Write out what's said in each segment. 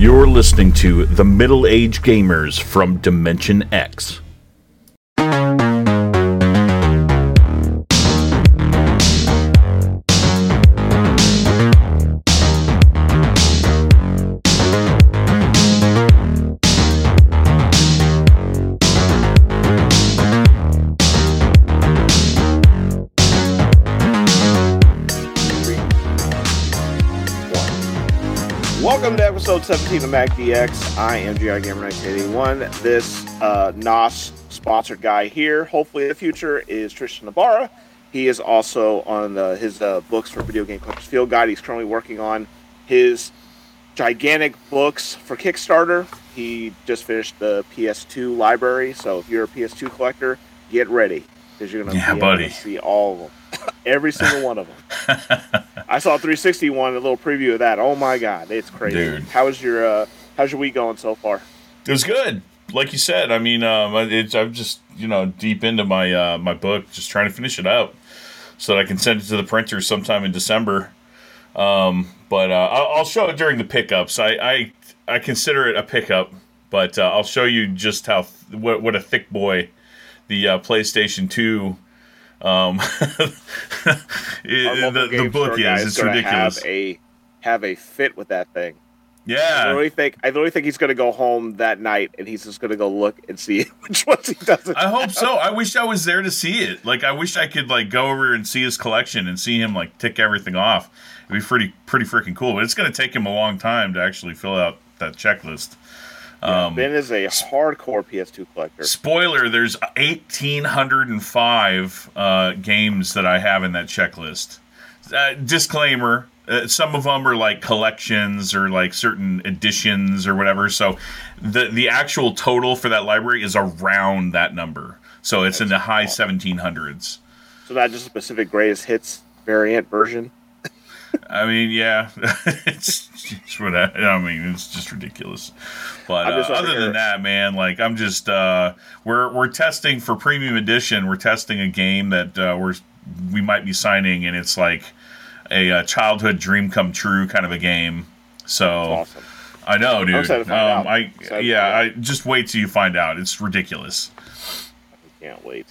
You're listening to The Middle Age Gamers from Dimension X. 17 of MacDX. I am GI Gamer 1981. This uh, NOS sponsored guy here, hopefully in the future, is Tristan Navarra. He is also on uh, his uh, books for Video Game Collectors Field Guide. He's currently working on his gigantic books for Kickstarter. He just finished the PS2 library, so if you're a PS2 collector, get ready because you're going Yeah, be able buddy. to see all of them, every single one of them. I saw 360 one, a little preview of that. Oh my god, it's crazy. Dude. How's your uh, how's your week going so far? It was good. Like you said, I mean, um, it's, I'm just you know deep into my uh, my book, just trying to finish it out so that I can send it to the printer sometime in December. Um, but uh, I'll, I'll show it during the pickups. I I, I consider it a pickup, but uh, I'll show you just how th- what what a thick boy the uh, PlayStation Two. Um, it- the, the book guy is. It's ridiculous. Have a have a fit with that thing. Yeah, I yeah, really think I really think he's gonna go home that night and he's just gonna go look and see which ones he doesn't. I hope so. I wish I was there to see it. Like I wish I could like go over and see his collection and see him like tick everything off. It'd be pretty pretty freaking cool. But it's gonna take him a long time to actually fill out that checklist. Um, ben is a hardcore PS2 collector. spoiler: There's 1,805 uh, games that I have in that checklist. Uh, disclaimer: uh, Some of them are like collections or like certain editions or whatever. So the the actual total for that library is around that number. So it's in the high 1700s. So not just a specific greatest hits variant version. I mean, yeah, it's just what I, I mean. It's just ridiculous. But I'm uh, just other than that, man, like I'm just uh, we're we're testing for premium edition. We're testing a game that uh, we're we might be signing, and it's like a, uh childhood dream come true kind of a game. So Awesome. I know, dude. excited to find um, out. I yeah, I just wait till you find out. It's ridiculous. I can't wait.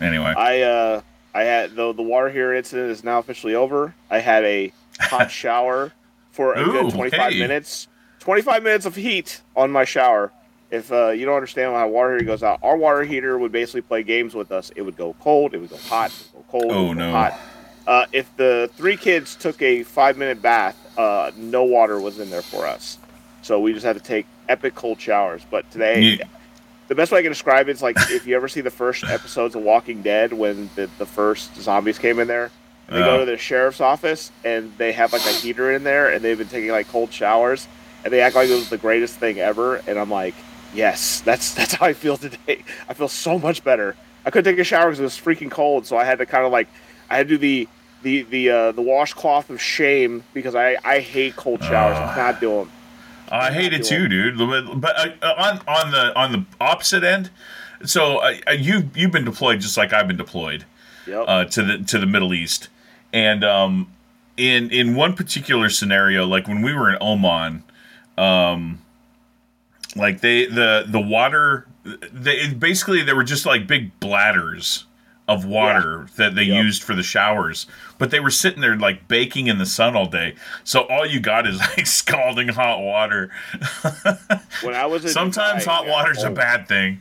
Anyway, I uh I had though the water heater incident is now officially over. I had a hot shower for a Ooh, good 25 hey. minutes. 25 minutes of heat on my shower. If uh, you don't understand how water heater goes out, our water heater would basically play games with us. It would go cold, it would go hot, it would go cold, it Oh, would go no. hot. Uh, if the three kids took a five minute bath, uh, no water was in there for us. So we just had to take epic cold showers. But today, You- the best way I can describe it is like if you ever see the first episodes of Walking Dead when the, the first zombies came in there, they Oh. go to the sheriff's office and they have like a heater in there and they've been taking like cold showers and they act like it was the greatest thing ever and I'm like, yes, that's that's how I feel today. I feel so much better. I couldn't take a shower because it was freaking cold, so I had to kind of like I had to do the the the uh, the washcloth of shame because I I hate cold showers. I Ah. cannot do them. I hate it too, dude. But uh, on on the on the opposite end, so uh, you you've been deployed just like I've been deployed Yep. uh, to the to the Middle East, and um, in in one particular scenario, like when we were in Oman, um, like they the the water, they basically they were just like big bladders of water that they Yep. used for the showers but they were sitting there like baking in the sun all day. So all you got is like scalding hot water. When I was in sometimes Dubai, hot water's a bad thing.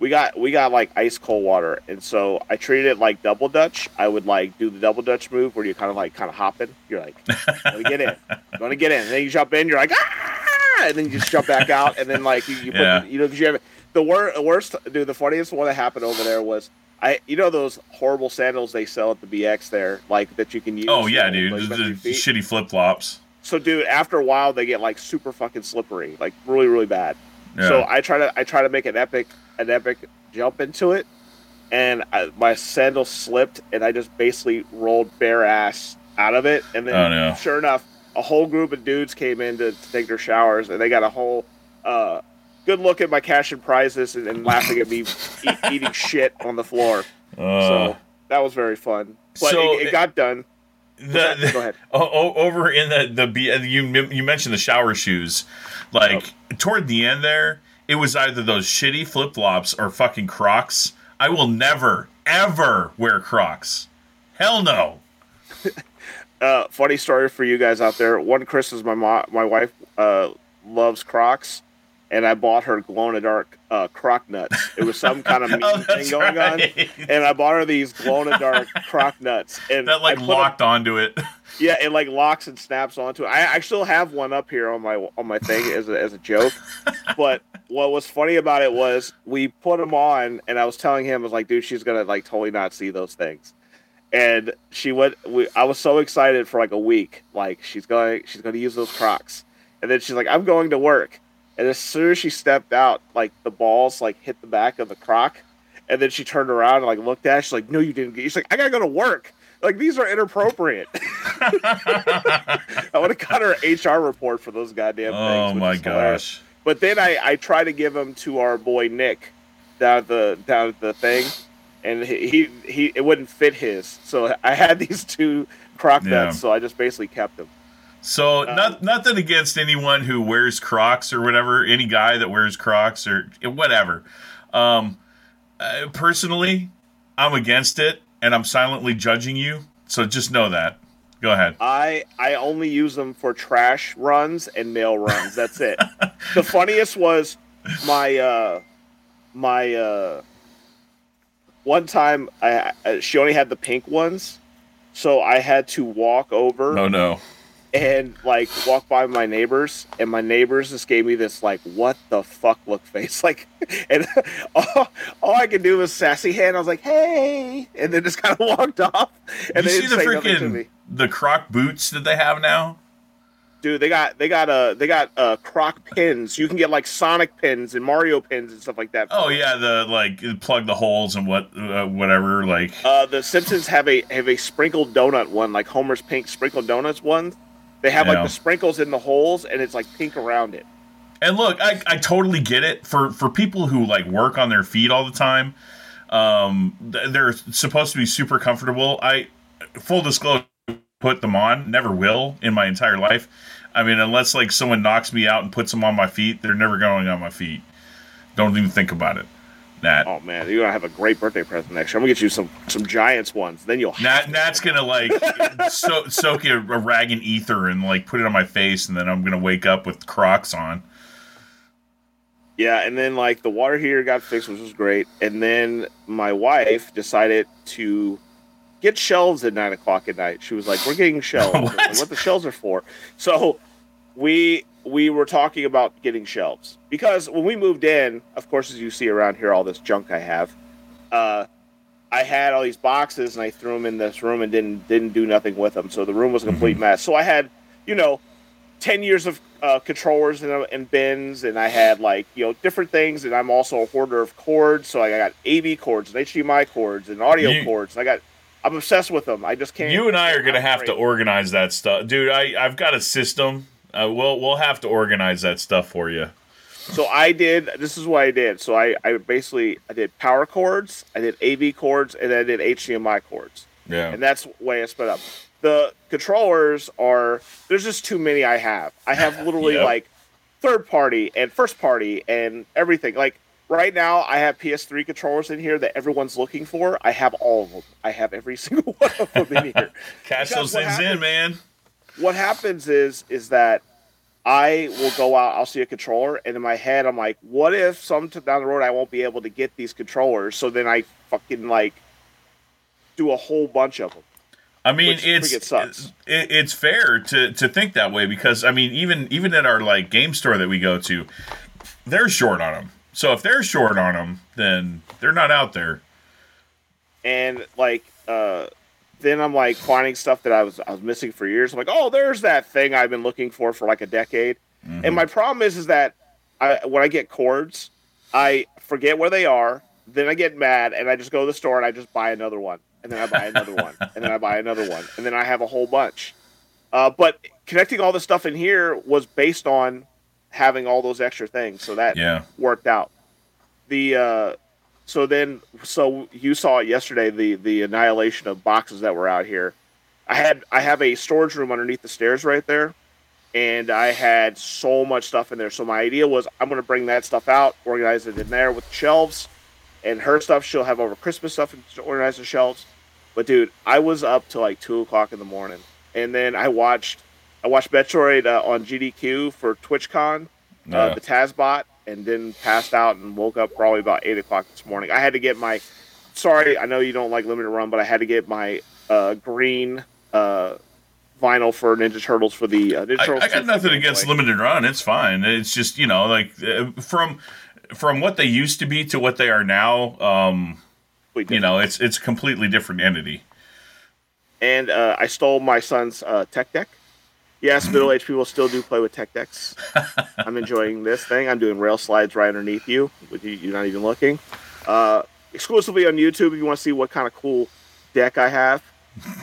We got we got like ice cold water and so i treated it like double dutch. I would like do the double dutch move where you're kind of like kind of hopping. You're like let me get in. Let me get in. And then you jump in you're like ah! And then you just jump back out and then like you, you put Yeah. you know because you have the wor- worst dude the funniest one that happened over there was i you know those horrible sandals they sell at the bx there like that you can use oh yeah dude the, the shitty flip-flops so dude after a while they get like super fucking slippery like really really bad yeah. so I try to I try to make an epic an epic jump into it, and I, my sandal slipped, and I just basically rolled bare ass out of it. And then, Oh, no. sure enough, a whole group of dudes came in to, to take their showers, and they got a whole uh, good look at my cash and prizes and, and laughing at me eat, eating shit on the floor. Uh, so that was very fun. But So it, it- got done. the, the Go ahead. o- o- over in the the be- you you mentioned the shower shoes, like toward the end there, it was either those shitty flip flops or fucking Crocs. I will never ever wear Crocs. Hell no. Uh, funny story for you guys out there. One Christmas, my mom, my wife uh, loves Crocs, and I bought her glow in the dark uh, Croc nuts. It was some kind of Oh, thing going on, and I bought her these glow in the dark Croc nuts. And That like I put 'em- locked onto it. Yeah, it like locks and snaps onto it. I, I still have one up here on my on my thing as a, as a joke. But what was funny about it was we put them on, and I was telling him, I was like, dude, she's gonna like totally not see those things. And she went. We, I was so excited for like a week. Like she's going, she's going to use those Crocs. And then she's like, I'm going to work. And as soon as she stepped out, like the balls like hit the back of the Croc. And then she turned around and like looked at. it. She's like, "No, you didn't." Get-. She's like, "I gotta go to work. Like these are inappropriate." I would have got her HR report for those goddamn things. oh my gosh. But then I, I try to give them to our boy Nick down at the down at the thing, and he he, he it wouldn't fit his. So I had these two croc nuts, Yeah. so I just basically kept them. So Um, not nothing against anyone who wears Crocs or whatever, any guy that wears Crocs or whatever. Um, uh, personally, I'm against it, and I'm silently judging you. So just know that. Go ahead. I I only use them for trash runs and mail runs. That's it. the funniest was my uh my uh one time I, I she only had the pink ones, so I had to walk over Oh no. And like walk by my neighbors, and my neighbors just gave me this like what the fuck look face, like, and all, all I could do was sassy hand. I was like, hey, and then just kind of walked off. And you they see the say nothing to me. freaking the Croc boots that they have now? Dude, they got they got uh they got uh croc pins. You can get like Sonic pins and Mario pins and stuff like that. Oh yeah, the like plug the holes and what uh, whatever like. Uh, the Simpsons have a have a sprinkled donut one, like Homer's pink sprinkled donuts one. They have like the sprinkles in the holes, and it's like pink around it. And look, I, I totally get it for for people who like work on their feet all the time. Um, they're supposed to be super comfortable. I full disclosure, put them on. Never will in my entire life. I mean, unless like someone knocks me out and puts them on my feet, they're never going on my feet. Don't even think about it. Nat. Oh man, you're gonna have a great birthday present next year. I'm gonna get you some some Giants ones. Then you'll Nat, Nat's gonna like so, soak a, a rag in ether and like put it on my face, and then I'm gonna wake up with Crocs on. Yeah, and then like the water heater got fixed, which was great. And then my wife decided to get shelves at nine o'clock at night. She was like, "We're getting shelves. What? Like, what the shelves are for?" So we we were talking about getting shelves because when we moved in, of course, as you see around here, all this junk I have. Uh, I had all these boxes and I threw them in this room and didn't didn't do nothing with them. So the room was a complete mess. So I had, you know, 10 years of uh, controllers and, and bins and i had like you know different things and i'm also a hoarder of cords so i got av cords and hdmi cords and audio You- cords and i got i'm obsessed with them i just can't You and I are gonna have to organize that stuff, dude. I I've got a system. Uh, we'll we'll have to organize that stuff for you. so i did this is what i did so i i basically i did power cords i did av cords and i did hdmi cords Yeah. and that's the way I split up. The controllers are there's just too many I have. I have literally Yep. like third party and first party and everything. Like right now I have PS3 controllers in here that everyone's looking for. I have all of them. I have every single one of them in here. Cash those things in, man. What happens is is that I will go out, I'll see a controller, and in my head I'm like, what if some t- down the road I won't be able to get these controllers? So then I fucking like do a whole bunch of them. I mean, it's it, it's fair to to think that way because I mean, even even at our like game store that we go to, they're short on them. So if they're short on them, then they're not out there. and like uh then I'm like finding stuff that I was I was missing for years. I'm like, oh, there's that thing I've been looking for for like a decade. And my problem is is that I when I get cords, I forget where they are. Then I get mad and I just go to the store and I just buy another one, and then I buy another one, and then I buy another one, and then I have a whole bunch. Uh, but connecting all the stuff in here was based on having all those extra things, so that Yeah. worked out. The uh, so then so you saw it yesterday the the annihilation of boxes that were out here. I had I have a storage room underneath the stairs right there, and I had so much stuff in there. So my idea was I'm going to bring that stuff out, organize it in there with shelves, and her stuff she'll have over Christmas stuff and organize the shelves. But dude, I was up till like two o'clock in the morning, and then I watched I watched Metroid uh, on GDQ for TwitchCon, uh, Yeah. the Tazbot, and then passed out and woke up probably about eight o'clock this morning. I had to get my sorry, I know you don't like limited run, but I had to get my uh, green uh, vinyl for Ninja Turtles for the uh, Ninja I, Turtles. I got 2 nothing against limited run. It's fine. It's just you know like uh, from from what they used to be to what they are now. Um, you know, it's it's a completely different entity. and uh, I stole my son's uh, tech deck. Yes, middle aged people still do play with tech decks. I'm enjoying this thing. I'm doing rail slides right underneath you, with you you're not even looking. Uh, exclusively on YouTube, if you want to see what kind of cool deck I have,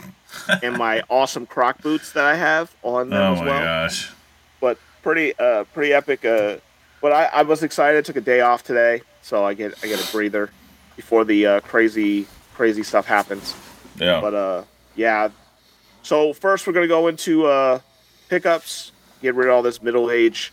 and my awesome Croc boots that I have on them Oh as my well. gosh. But pretty, uh, pretty epic. Uh, but I, I was excited. I took a day off today, so I get I get a breather before the uh, crazy crazy stuff happens. Yeah. But uh, yeah. So first, we're gonna go into uh, pickups. Get rid of all this middle age,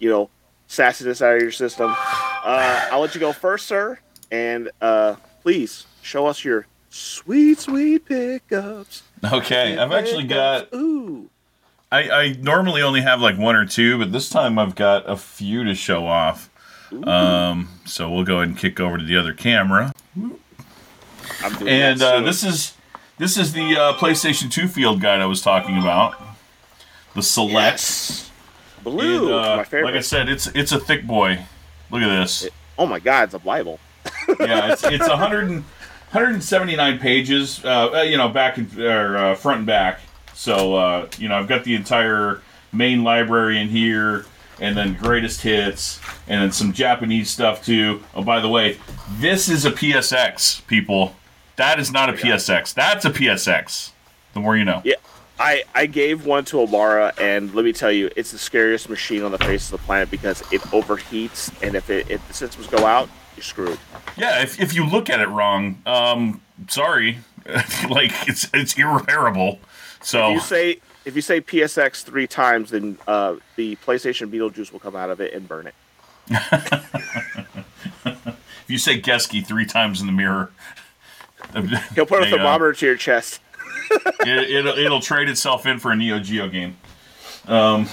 you know, sassiness out of your system. Uh, I'll let you go first, sir, and uh, please show us your sweet, sweet pickups. okay. I've actually got. Ooh. I, I normally only have like one or two, but this time I've got a few to show off. Um, so we'll go ahead and kick over to the other camera. And uh, this is this is the uh, PlayStation 2 field guide I was talking about. The Select. yes. blue, And, uh, my favorite. Like I said, it's it's a thick boy. Look at this. oh my God, it's a Bible. yeah, it's it's 100 and, 179 pages. Uh, uh, you know, back and or uh, front and back. So uh, you know, I've got the entire main library in here, and then greatest hits, and then some Japanese stuff too. Oh, by the way, this is a PSX, people. That is not a PSX. That's a PSX. The more you know. Yeah, I I gave one to Obara, and let me tell you, it's the scariest machine on the face of the planet because it overheats, and if it if the systems go out, you're screwed. Yeah, if, if you look at it wrong, um, sorry, like it's it's irreparable. So If you say if you say PSX three times, then uh, the PlayStation Beetlejuice will come out of it and burn it. if you say Geski three times in the mirror, He'll put a they, uh, thermometer to your chest. it, it'll, it'll trade itself in for a Neo Geo game. Um,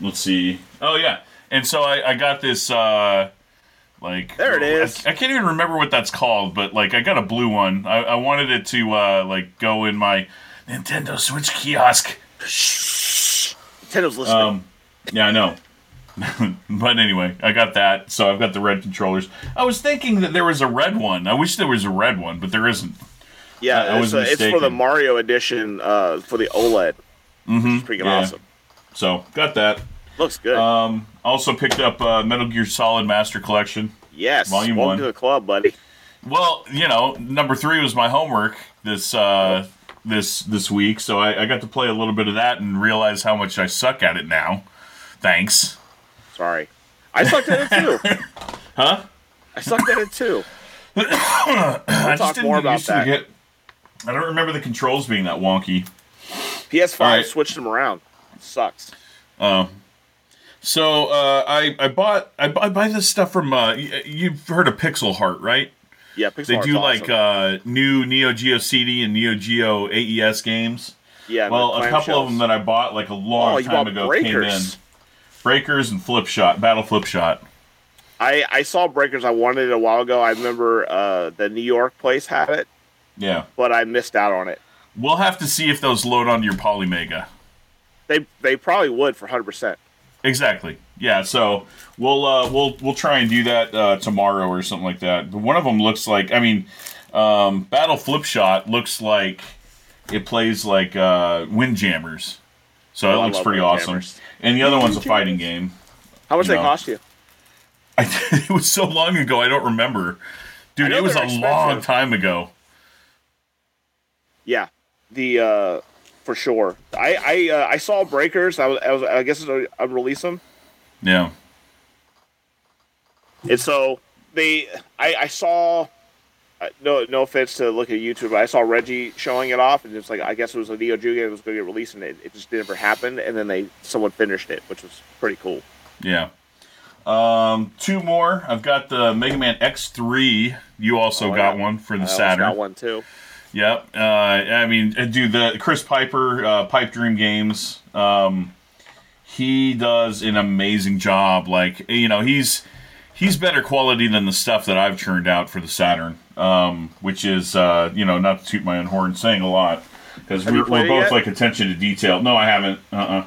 let's see. Oh yeah, and so I, I got this. Uh, like There it is. I, I can't even remember what that's called, but like I got a blue one. I, I wanted it to uh, like go in my Nintendo Switch kiosk. Nintendo's listening. Um, yeah, I know. but anyway, I got that. So I've got the red controllers. I was thinking that there was a red one. I wish there was a red one, but there isn't. Yeah, I was it's, uh, it's for the. Mario edition uh, for the OLED. Mm-hmm. It's freaking yeah. awesome. So got that. Looks good. Um, also picked up uh, Metal Gear Solid Master Collection. yes, Volume welcome one. to the club, buddy. Well, you know, number three was my homework this uh, this this week, so I, I got to play a little bit of that and realize how much I suck at it now. Thanks. Sorry, I sucked at it too. Huh? I sucked at it too. I talk more about that. Get, I don't remember the controls being that wonky. PS5 All right. switched them around. sucks. So uh, I I bought I, I buy this stuff from uh, y- you've heard of Pixel Heart, right? Yeah, Pixel Heart. They Art's do awesome. like uh, new Neo Geo CD and Neo Geo AES games. yeah. Well, a couple of them that I bought like a long Oh, time ago came in. breakers. Breakers and Flip Shot, Battle Flip Shot. I I saw breakers. I wanted it a while ago. I remember uh, the New York place had it, Yeah, but I missed out on it. we'll have to see if those load onto your Polymega. They they probably would for hundred percent. Exactly. Yeah. So we'll uh, we'll we'll try and do that uh, tomorrow or something like that. But one of them looks like I mean, um, Battle Flip Shot looks like it plays like uh, Windjammers. So Oh, it I looks pretty awesome. Windjammers. And the other one's a fighting game. How much You they know. cost you? I, it was so long ago, I don't remember. Dude, it was a they're long time ago. Yeah, the uh, for sure. I I uh, I saw breakers. I was I, was, I guess a release them. saw no no offense to look at YouTube, but I saw Reggie showing it off, and it's like I guess it was a Neo Geo game that was going to get released, and it, it just never happened. And then they someone finished it, which was pretty cool. Yeah. Um, two more. I've got the Mega Man X3. You also Oh, got yeah. one for the I Saturn. got one too. Yep. Uh, I mean, uh, dude, the Chris Piper, uh, Pipe Dream Games. Um, he does an amazing job. Like, you know, he's he's better quality than the stuff that I've churned out for the Saturn. Um, which is, uh, you know, not to toot my own horn, saying a lot because we're, we're both like attention to detail. No, I haven't. Uh. uh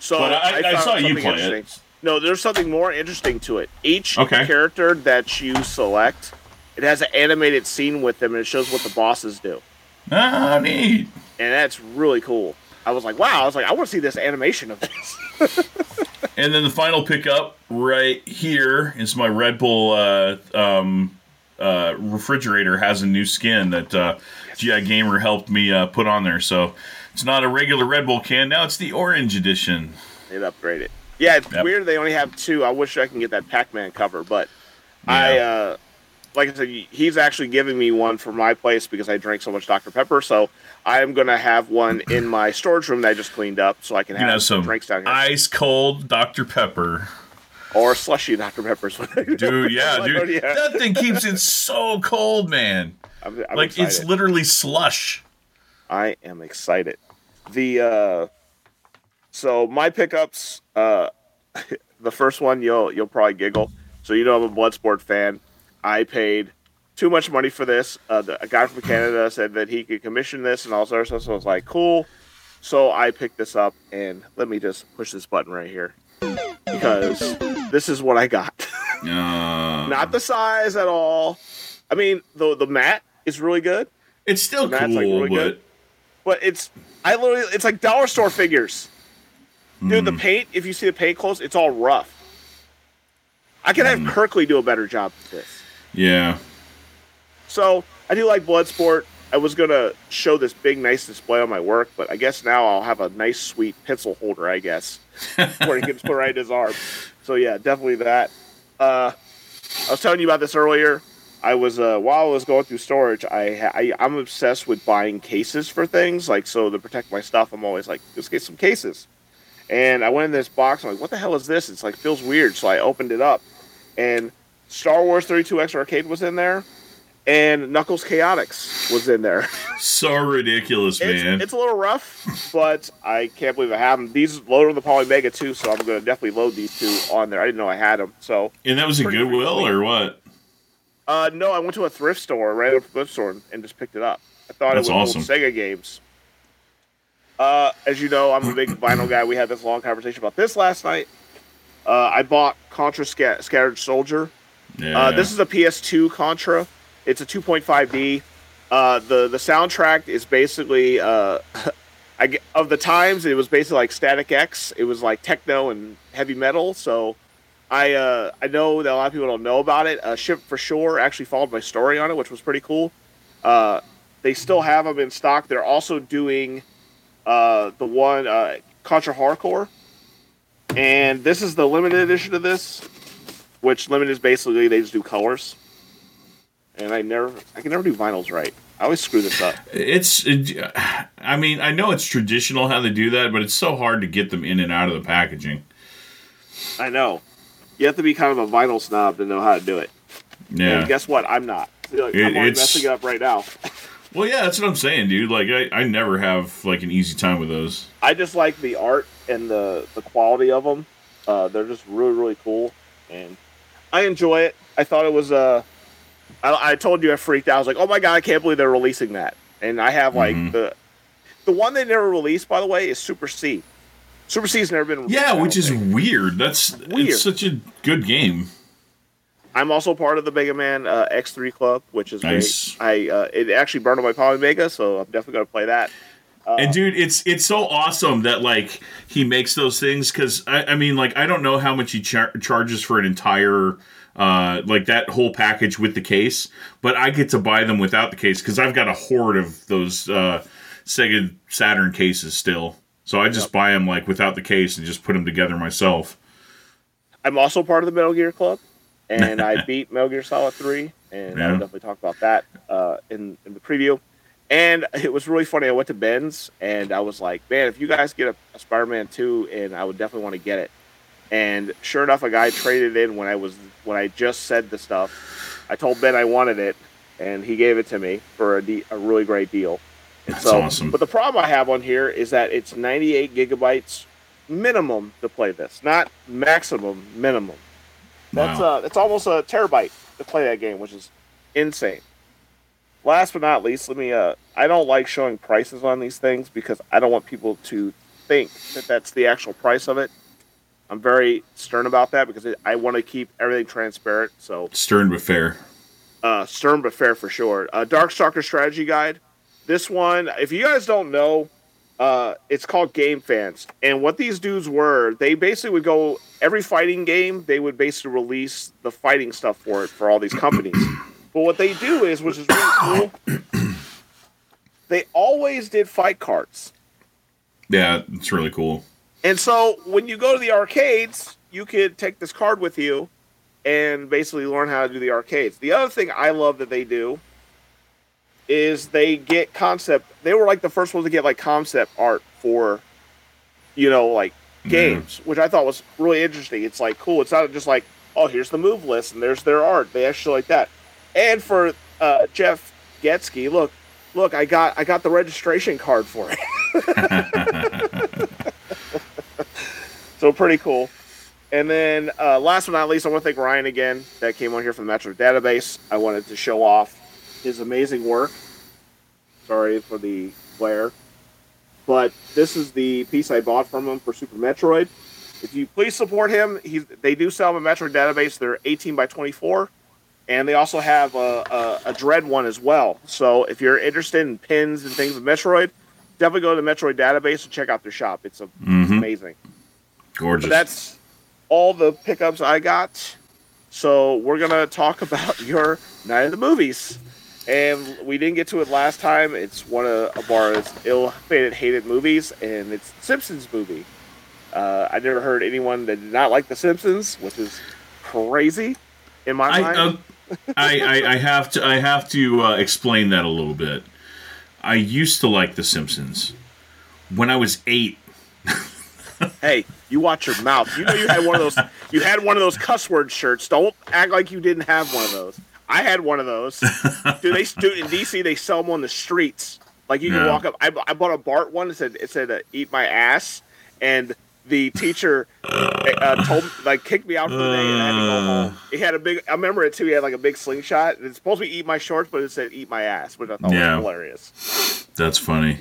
So But I- I found saw you play it. No, there's something more interesting to it. Each Okay. character that you select, it has an animated scene with them, and it shows what the bosses do, Ah, neat. and that's really cool. I was like, wow. I was like, I want to see this animation of this. And then the final pickup right here is my Red Bull uh, um, uh, refrigerator has a new skin that uh, GI Gamer helped me uh, put on there. So it's not a regular Red Bull can now; it's the orange edition. It upgraded. Yeah, it's Yep. weird they only have two. I wish I can get that Pac-Man cover, but I, Yeah. uh, like I said, he's actually giving me one for my place because I drank so much Dr Pepper. So I'm gonna have one in my storage room that I just cleaned up, so I can have have some drinks down here ice cold Dr Pepper, or slushy Dr Peppers. dude. Yeah, dude, yeah. that thing keeps it so cold, man. I'm, I'm like excited. it's literally slush. I am excited. The uh so my pickups, uh the first one you'll you'll probably giggle. So you know I'm a Bloodsport fan. I paid too much money for this. Uh, the, a guy from Canada said that he could commission this and all sorts of stuff. So I was like, cool. So I picked this up and let me just push this button right here because this is what I got. Uh, Not the size at all. I mean, the the mat is really good. it's still the mat's, cool, like, really but good. but it's I literally it's like dollar store figures. Dude, Hmm. the paint, if you see the paint close, it's all rough. I could have Hmm. Kirkley do a better job with this. Yeah. So I do like Bloodsport. I was gonna show this big nice display on my work, but I guess now I'll have a nice sweet pencil holder, I guess. where he can put right in his arm. So yeah, definitely that. Uh I was telling you about this earlier. I was uh, while I was going through storage, I, I I'm obsessed with buying cases for things. Like so to protect my stuff, I'm always like, let's get some cases. And I went in this box. I'm like, what the hell is this? It's like feels weird. So I opened it up, and Star Wars 32X Arcade was in there, and Knuckles Chaotix was in there. So ridiculous, man. it's a little rough, but I can't believe I have them. These load on the Polymega too, so I'm going to definitely load these two on there. I didn't know I had them. So, and that was a Goodwill or what? uh, no, I went to a thrift store, right up thrift store, and just picked it up. I thought That's it was awesome. old Sega games. Uh, as you know, I'm a big vinyl guy. We had this long conversation about this last night. Uh, I bought Contra Sca- Shattered Soldier. Yeah. Uh, this is a PS2 Contra. It's a 2.5D. Uh, the the soundtrack is basically uh, I of the times it was basically like Static X. It was like techno and heavy metal. So I uh, I know that a lot of people don't know about it. Uh, Ship to Shore actually followed my story on it, which was pretty cool. Uh, they still have them in stock. They're also doing uh, the one uh, Contra Hard Corps, and this is the limited edition of this which limited is basically they just do colors. And I never, I can never do vinyls right. I always screw this up. It's, it, I mean, I know it's traditional how they do that, but it's so hard to get them in and out of the packaging. I know. You have to be kind of a vinyl snob to know how to do it. Yeah. And guess what? I'm not. Like, It- I'm it's- messing it up right now. Well, yeah, that's what I'm saying, dude. Like, I, I never have like an easy time with those. I just like the art and the the quality of them. Uh, they're just really really cool, and I enjoy it. I thought it was Uh, I, I told you I freaked out. I was like, oh my god, I can't believe they're releasing that. And I have like Mhm. the the one they never released, by the way, is Super C. Super C's never been released. Yeah, which is think. weird. That's Weird. it's such a good game. I'm also part of the Mega Man uh, X3 Club, which is Nice. great. I uh, it actually burned on my Polymega, so I'm definitely gonna play that. Uh, and dude, it's it's so awesome that like he makes those things because I, I mean, like I don't know how much he char- charges for an entire uh like that whole package with the case, but I get to buy them without the case because I've got a horde of those uh Sega Saturn cases still. So I just buy them like without the case and just put them together myself. I'm also part of the Metal Gear Club, and I beat Metal Gear Solid 3. and Yeah. I'll definitely talk about that uh, in in the preview. And it was really funny. I went to Ben's and I was like, "Man, if you guys get a, a Spider-Man two, and I would definitely want to get it." And sure enough, a guy traded in when I was when I just said the stuff. I told Ben I wanted it, and he gave it to me for a, de- a really great deal. And That's so, awesome. But the problem I have on here is that it's 98 gigabytes minimum to play this, not maximum minimum. That's Wow. uh, that's almost a terabyte to play that game, which is insane. Last but not least, let me. Uh, I don't like showing prices on these things because I don't want people to think that that's the actual price of it. I'm very stern about that because it, I want to keep everything transparent. So Stern but fair. uh, stern but fair for sure. Uh, Darkstalker Strategy Guide. This one, if you guys don't know, uh, it's called Game Fans. And what these dudes were, they basically would go every fighting game. They would basically release the fighting stuff for it for all these companies. but what they do is, which is really cool, they always did fight cards. Yeah, it's really cool. And so when you go to the arcades, you could take this card with you and basically learn how to do the arcades. The other thing I love that they do is they get concept. They were like the first ones to get like concept art for, you know, like games, which I thought was really interesting. It's like cool. It's not just like, oh, here's the move list and there's their art. They actually like that. And for uh, Jeff Getsky, look, look, I got I got the registration card for it. so pretty cool. And then uh, last but not least, I want to thank Ryan again that came on here from the Metroid Database. I wanted to show off his amazing work. Sorry for the glare. But this is the piece I bought from him for Super Metroid. If you please support him, he's, they do sell them a Metroid Database. They're 18 by 24. And they also have a, a, a Dread one as well. So if you're interested in pins and things with Metroid, definitely go to the Metroid Database and check out their shop. It's, a, it's Mhm. amazing. Gorgeous. But that's all the pickups I got. So we're gonna talk about your night of the movies, and we didn't get to it last time. It's one of Abara's ill-fated, hated movies, and it's Simpsons movie. Uh, I never heard anyone that did not like The Simpsons, which is crazy in my I, mind. I, I I have to I have to uh, explain that a little bit. I used to like The Simpsons when I was eight. hey, you watch your mouth. You know you had one of those. You had one of those cuss word shirts. Don't act like you didn't have one of those. I had one of those. Do they do in DC they sell them on the streets. Like you can walk up. I, I bought a Bart one. It said it said uh, "Eat my ass," and the teacher uh, told like kicked me out for the day and I had to go home. He had a big. I remember it too. He had like a big slingshot. It's supposed to be "Eat my shorts," but it said "Eat my ass," which I thought Yeah. was hilarious. That's funny.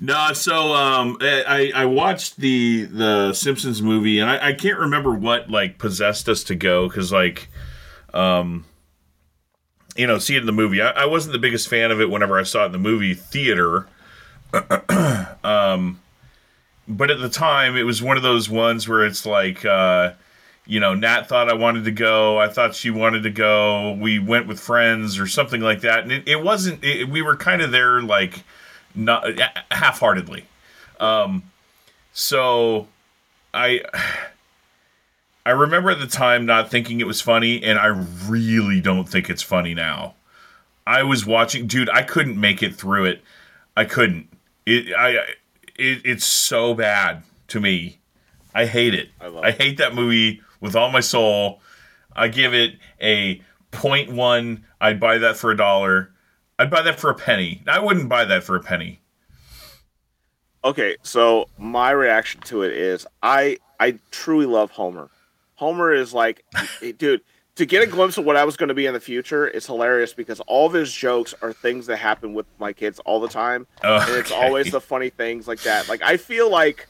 No, so um, I I watched the the Simpsons movie, and I, I can't remember what like possessed us to go because like, um, you know, see it in the movie. I, I wasn't the biggest fan of it whenever I saw it in the movie theater. um, but at the time, it was one of those ones where it's like, uh, you know, Nat thought I wanted to go. I thought she wanted to go. We went with friends or something like that, and it, it wasn't. It, we were kind of there like not half-heartedly. Um, so I I remember at the time not thinking it was funny, and I really don't think it's funny now. I was watching, dude. I couldn't make it through it. I couldn't. It I it, it's so bad to me. I hate it. I love I it. hate that movie with all my soul. I give it a 0.1. I'd buy that for a dollar. I'd buy that for a penny. I wouldn't buy that for a penny. Okay, so my reaction to it is I I truly love Homer. Homer is like, dude, to get a glimpse of what I was going to be in the future is hilarious because all of his jokes are things that happen with my kids all the time, and it's always the funny things like that. Like I feel like,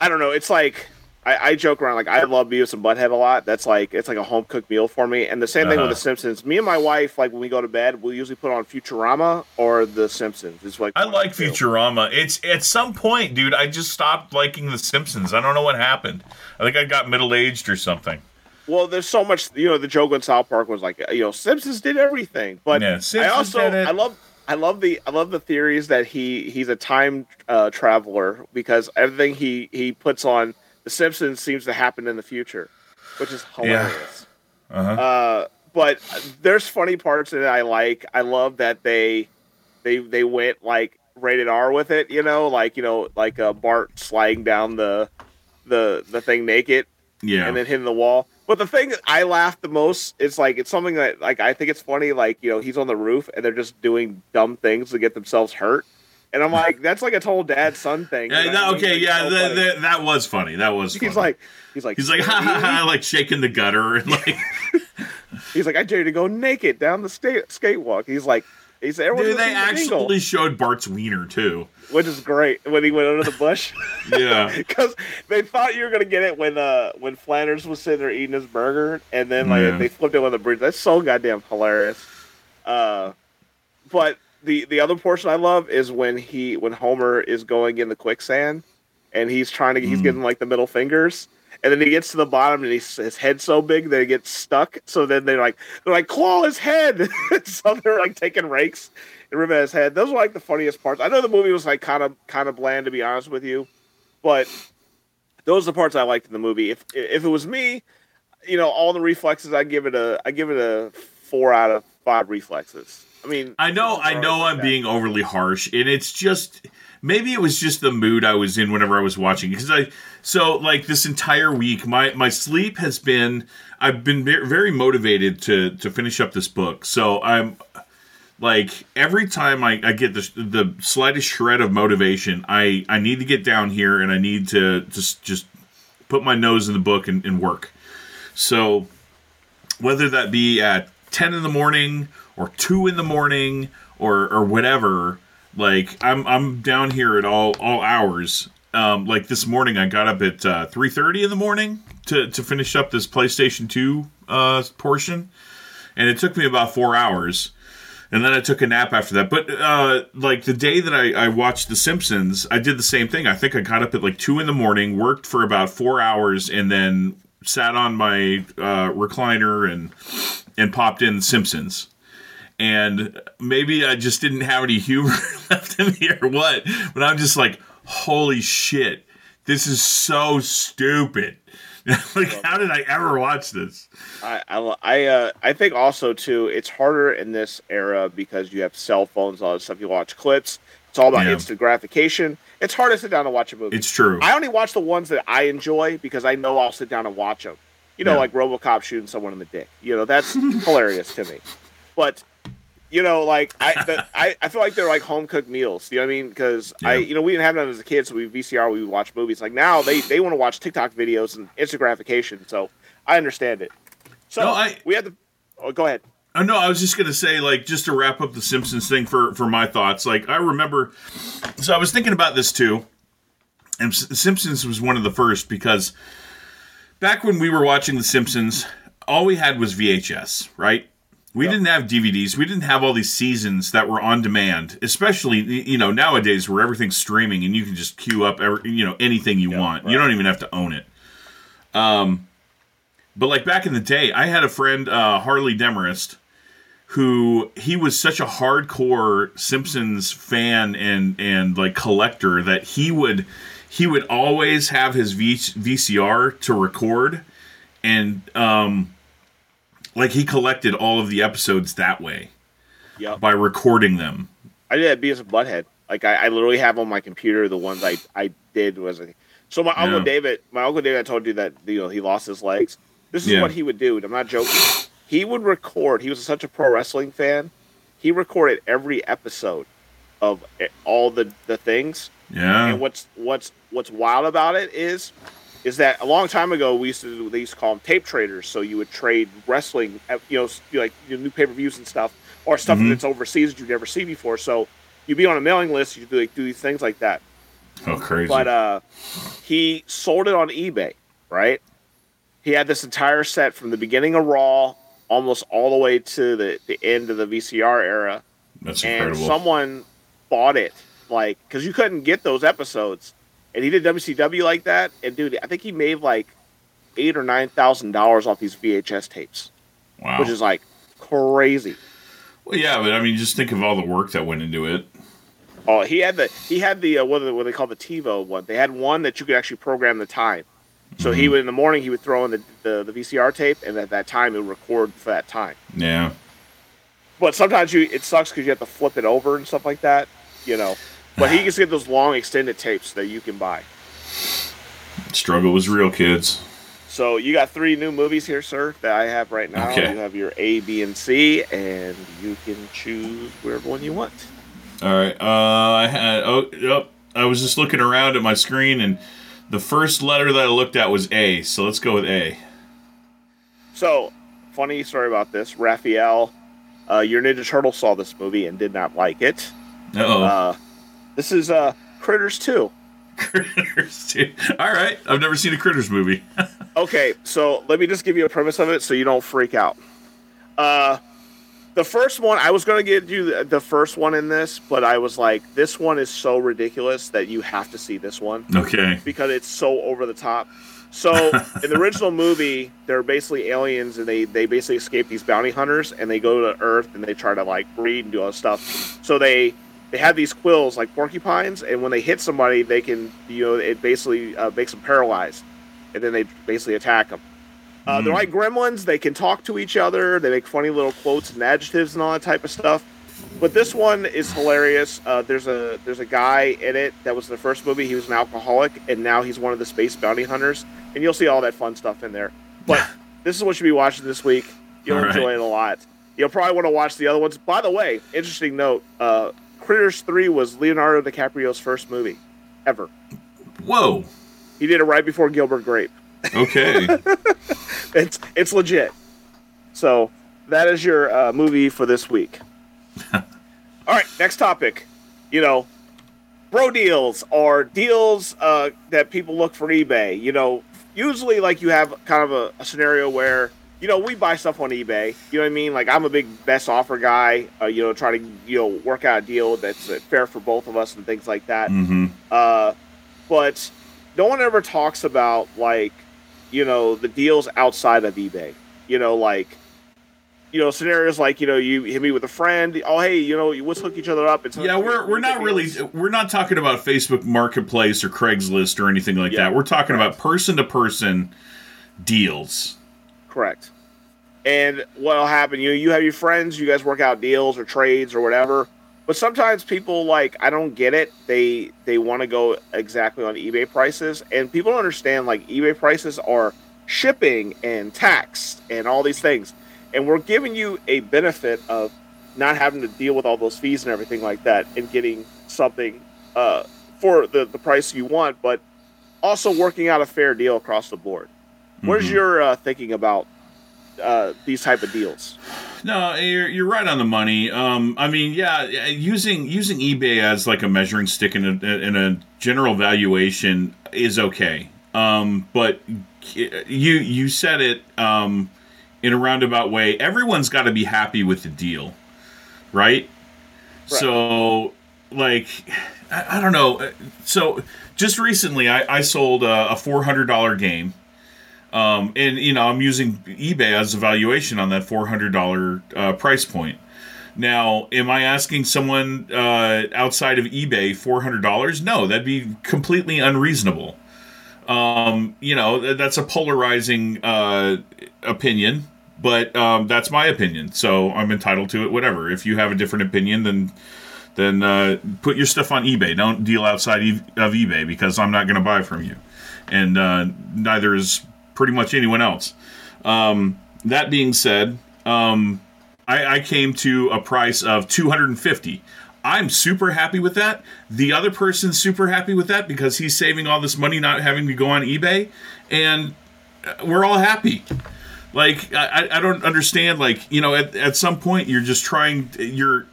I don't know, it's like. I, I joke around like I love Beavis and Butthead a lot. That's like it's like a home cooked meal for me. And the same thing with Uh-huh. The Simpsons. Me and my wife, like when we go to bed, we'll usually put on Futurama or The Simpsons. It's like I like two. Futurama. It's at some point, dude. I just stopped liking The Simpsons. I don't know what happened. I think I got middle aged or something. Well, there's so much. You know, the joke on South Park was like, you know, Simpsons did everything, but Yeah, I also. I love I love the I love the theories that he he's a time uh, traveler because everything he he puts on the Simpsons seems to happen in the future, which is hilarious. Uh-huh. Uh, but there's funny parts that I like. I love that they they they went like rated R with it. You know, like you know, like uh, Bart sliding down the the the thing naked, Yeah. and then hitting the wall. But the thing that I laugh the most is like it's something that like I think it's funny. Like you know, he's on the roof and they're just doing dumb things to get themselves hurt. And I'm like, that's like a total dad son thing. Yeah, that- what I mean? okay, yeah, that, funny. that, that was funny. That was funny. he's like, he's like, he's like, ha ha ha, like shaking the gutter and like, he's like, I dare you to go naked down the skate skate walk. He's like, he said, everyone's dude, they listening to Dingle," actually showed Bart's wiener too. which is great when he went under the bush. Yeah, because they thought you were gonna get it when uh when Flanders was sitting there eating his burger, and then like Yeah. they flipped it on the bridge. That's so goddamn hilarious. Uh, but the the other portion I love is when he when Homer is going in the quicksand, and he's trying to he's Mm. getting like the middle fingers. And then he gets to the bottom, and he's, his head's so big that he gets stuck. So then they're like, they're like, claw his head. so they're like taking rakes and ripping his head. Those were like the funniest parts. I know the movie was like kind of kind of bland to be honest with you, but those are the parts I liked in the movie. If if it was me, you know, all the reflexes, I give it a I give it a four out of five reflexes. I mean, I know, I know, I'm being overly harsh, and it's just maybe it was just the mood I was in whenever I was watching because I so like this entire week my my sleep has been I've been very motivated to to finish up this book, so I'm like every time I, I get the the slightest shred of motivation, I I need to get down here and I need to just just put my nose in the book and, and work. So whether that be at 10 in the morning or 2 in the morning or or whatever like i'm i'm down here at all all hours um like this morning i got up at uh 3:30 in the morning to to finish up this PlayStation 2 uh portion and it took me about 4 hours and then I took a nap after that. But uh, like the day that I, I watched The Simpsons, I did the same thing. I think I got up at like two in the morning, worked for about four hours, and then sat on my uh, recliner and and popped in Simpsons. And maybe I just didn't have any humor left in me or what, but I'm just like, holy shit, this is so stupid. like, how did I ever watch this? I I I, uh, I think also too, it's harder in this era because you have cell phones, all this stuff. You watch clips. It's all about Yeah. instant gratification. It's hard to sit down and watch a movie. It's true. I only watch the ones that I enjoy because I know I'll sit down and watch them. You know, Yeah. like RoboCop shooting someone in the dick. You know, that's hilarious to me. But you know, like I, the, I, I feel like they're like home cooked meals. You know what I mean? Because I, you know, we didn't have them as a kid, so we VCR, we watch movies. Like now, they they want to watch TikTok videos and instant gratification. So I understand it. So No, I- we had to. Oh, go ahead. Oh, no, I was just gonna say, like, just to wrap up the Simpsons thing for for my thoughts. Like, I remember, so I was thinking about this too, and S- Simpsons was one of the first because back when we were watching the Simpsons, all we had was VHS, right? We didn't have DVDs. We didn't have all these seasons that were on demand, especially you know nowadays where everything's streaming and you can just queue up every, you know anything you want. You don't even have to own it. Um, but like back in the day, I had a friend uh, Harley Demarest who he was such a hardcore Simpsons fan and and like collector that he would he would always have his v- VCR to record and um like he collected all of the episodes that way Yep. by recording them. I did that Beavis and Butthead. Like I, I literally have on my computer the ones I, I did was like, so my uncle Yeah. David my uncle David I told you that you know he lost his legs. This is Yeah. what he would do. and I'm not joking. He would record. He was such a pro wrestling fan. He recorded every episode of eh, all the the things. Yeah. And what's what's what's wild about it is is that a long time ago we used to they used to call them tape traders. So you would trade wrestling, you know, like your new pay per views and stuff, or stuff Mhm. that's overseas that you've never seen before. So you'd be on a mailing list. You do like do these things like that. oh crazy. But uh, he sold it on eBay, right? He had this entire set from the beginning of Raw almost all the way to the, the end of the VCR era That's and incredible. someone bought it like because you couldn't get those episodes and he did wcw like that and dude i think he made like eight or nine thousand dollars off these vhs tapes wow. which is like crazy well, yeah, but I mean, just think of all the work that went into it. oh he had the he had the uh, what, they- what they call the tivo one they had one that you could actually program the time So he would in the morning he would throw in the, the, the VCR tape, and at that time it would record for that time. Yeah. But sometimes you it sucks because you have to flip it over and stuff like that, you know. But he can get those long extended tapes that you can buy. Struggle was real, kids. So you got three new movies here, sir, that I have right now. Okay. You have your A, B, and C, and you can choose whatever one you want. All right. Uh, I had. Oh, yep. I was just looking around at my screen, and the first letter that I looked at was A. So let's go with A. So, funny story about this. Raphael, uh, your Ninja Turtle saw this movie and did not like it. Uh-oh. Uh, this is uh, Critters 2. Critters. too. All right. I've never seen a Critters movie. Okay, so let me just give you a premise of it so you don't freak out. Uh, the first one, I was going to get you the, the first one in this, but I was like, this one is so ridiculous that you have to see this one okay. because it's so over the top. So in the original movie, they're basically aliens, and they they basically escape these bounty hunters, and they go to Earth and they try to like breed and do all this stuff. So they they have these quills like porcupines, and when they hit somebody, they can you know it basically uh, makes them paralyzed, and then they basically attack them. Uh, They're Mm. like gremlins. They can talk to each other. They make funny little quotes and adjectives and all that type of stuff. But this one is hilarious. Uh, there's a there's a guy in it that was the first movie. He was an alcoholic, and now he's one of the space bounty hunters. And you'll see all that fun stuff in there. But this is what you should be watching this week. You'll All right. enjoy it a lot. You'll probably want to watch the other ones. By the way, interesting note: uh, Critters Three was Leonardo DiCaprio's first movie ever. Whoa. He did it right before Gilbert Grape. Okay. It's it's legit. So that is your uh, movie for this week. All right, next topic. You know, bro deals are deals uh, that people look for eBay. You know, usually like you have kind of a, a scenario where you know we buy stuff on eBay. You know what I mean? Like I'm a big best offer guy. Uh, you know, trying to you know work out a deal that's uh, fair for both of us and things like that. mm-hmm. Uh, but no one ever talks about like you know the deals outside of eBay. You know, like you know scenarios like you know you hit me with a friend. Oh hey, you know let's hook each other up. And Yeah, we're we're not really we're not talking about Facebook Marketplace or Craigslist or anything like Yeah. that. We're talking about person to person deals. Correct. And what'll happen? You you have your friends. You guys work out deals or trades or whatever. But sometimes people like I don't get it. They they want to go exactly on eBay prices, and people don't understand like eBay prices are shipping and tax and all these things. And we're giving you a benefit of not having to deal with all those fees and everything like that, and getting something uh, for the the price you want, but also working out a fair deal across the board. What is Mhm. your uh, thinking about uh, these type of deals? No, you're, you're right on the money. Um, I mean, yeah, using using eBay as like a measuring stick in a, in a general valuation is okay. Um, but you you said it um, in a roundabout way. Everyone's got to be happy with the deal, right? So, like, I, I don't know. So, just recently, I, I sold a, a four hundred dollar game. Um, and you know, I'm using eBay as a valuation on that four hundred dollar uh, price point. Now, am I asking someone uh, outside of eBay four hundred dollars? No, that'd be completely unreasonable. Um, you know, th- that's a polarizing uh, opinion, but um, that's my opinion, so I'm entitled to it. Whatever. If you have a different opinion, then then uh, put your stuff on eBay. Don't deal outside of eBay because I'm not going to buy from you, and uh, neither is pretty much anyone else. Um, that being said, um, I, I came to a price of 250. I'm super happy with that. The other person's super happy with that because he's saving all this money not having to go on eBay, and uh, we're all happy. Like I, I- don't understand. Like you know, at, at some point you're just trying. You're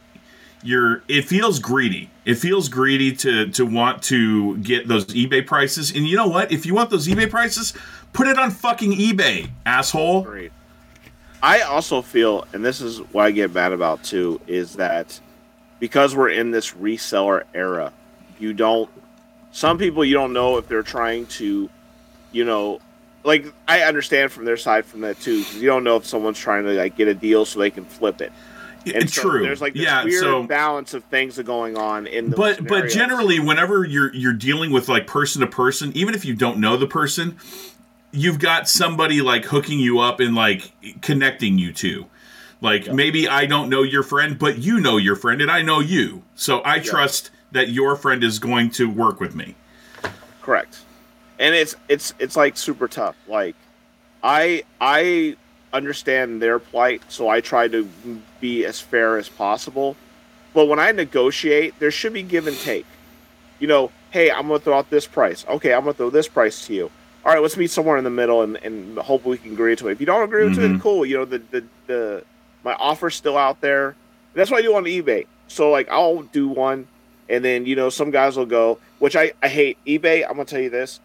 you're. It feels greedy. It feels greedy to to want to get those eBay prices. And you know what? If you want those eBay prices, put it on fucking eBay, asshole. Great. I also feel, and this is what I get mad about too, is that because we're in this reseller era, you don't. Some people you don't know if they're trying to, you know, like I understand from their side from that too, you don't know if someone's trying to like get a deal so they can flip it. And It's so true. There's like this yeah. weird so balance of things that are going on in the. but but generally whenever you're you're dealing with like person to person even if you don't know the person you've got somebody like hooking you up and like connecting you to. Like maybe I don't know your friend, but you know your friend and I know you. So I trust that your friend is going to work with me. Correct. And it's it's it's like super tough. Like I I understand their plight, so I try to be as fair as possible. But when I negotiate, there should be give and take. You know, hey, I'm gonna throw out this price. Okay, I'm gonna throw this price to you. All right, let's meet somewhere in the middle and, and hope we can agree to it. If you don't agree to it, mm-hmm. cool. You know, the, the the my offer's still out there. That's what I do on eBay. So like I'll do one and then you know some guys will go, which I, I hate eBay. I'm gonna tell you this: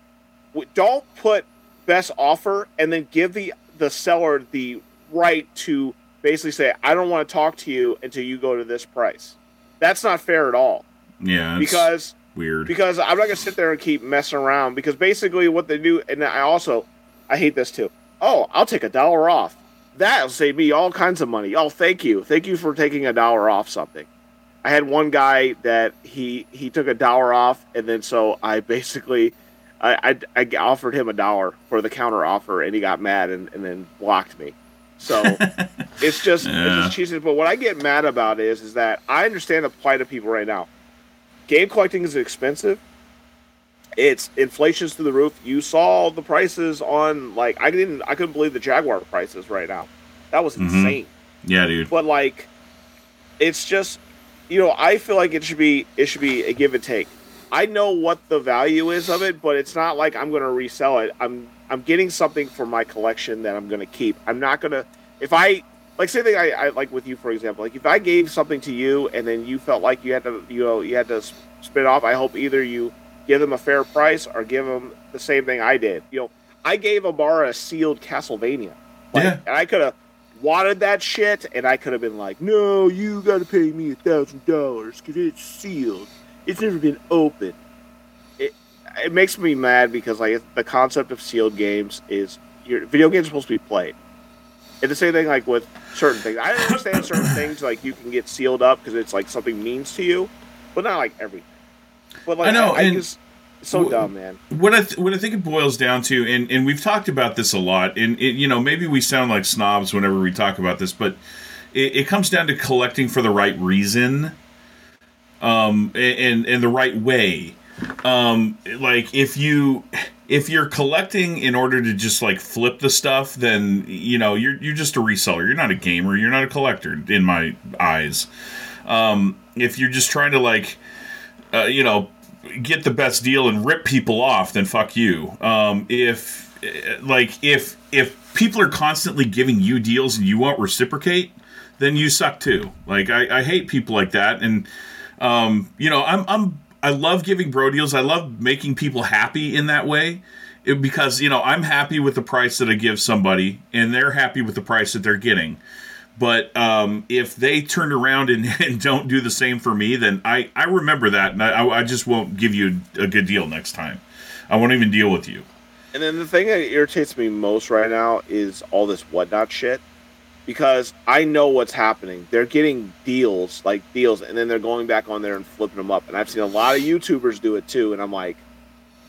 don't put best offer and then give the the seller the right to basically say, I don't want to talk to you until you go to this price. That's not fair at all Yeah, because weird. because I'm not gonna sit there and keep messing around because basically what they do, and I also I hate this too. Oh, I'll take a dollar off. That'll save me all kinds of money. Oh, thank you, thank you for taking a dollar off something. I had one guy that he he took a dollar off, and then so I basically I I, I offered him a dollar for the counter offer, and he got mad and, and then blocked me. So it's just Yeah. it's just cheesy. But what I get mad about is is that I understand the plight of people right now. Game collecting is expensive. It's inflation's through the roof. You saw the prices on like I didn't I couldn't believe the Jaguar prices right now. That was Mhm. insane. yeah, dude. But like it's just you know, I feel like it should be it should be a give and take. I know what the value is of it, but it's not like I'm going to resell it. I'm I'm getting something for my collection that I'm going to keep. I'm not going to if I like same thing I, I like with you for example. Like if I gave something to you and then you felt like you had to you know you had to spin off, I hope either you give them a fair price or give them the same thing I did. You know, I gave Amara a sealed Castlevania. Like, Yeah. And I could have wanted that shit, and I could have been like, "No, you got to pay me a thousand dollars because it's sealed. It's never been opened." It it makes me mad because like the concept of sealed games is your video games are supposed to be played. And the same thing like with certain things. I understand certain things like you can get sealed up because it's like something means to you, but not like everything. But like I know, I, and- just so Wh- dumb, man. what I th- what I think it boils down to, and and we've talked about this a lot, and it, you know maybe we sound like snobs whenever we talk about this, but it, it comes down to collecting for the right reason, um, and and the right way. Um, like if you if you're collecting in order to just like flip the stuff, then you know you're you're just a reseller. You're not a gamer. You're not a collector in my eyes. Um, if you're just trying to like, uh, you know, get the best deal and rip people off, then fuck you. Um, if eh, like if if people are constantly giving you deals and you won't reciprocate, then you suck too. Like I, I hate people like that, and um, you know I'm I'm I love giving bro deals. I love making people happy in that way. It- because you know I'm happy with the price that I give somebody, and they're happy with the price that they're getting. But um, if they turn around and, and don't do the same for me, then I, I remember that, and I, I just won't give you a good deal next time. I won't even deal with you. And then the thing that irritates me most right now is all this whatnot shit. Because I know what's happening. They're getting deals, like deals, and then they're going back on there and flipping them up. And I've seen a lot of YouTubers do it too. And I'm like,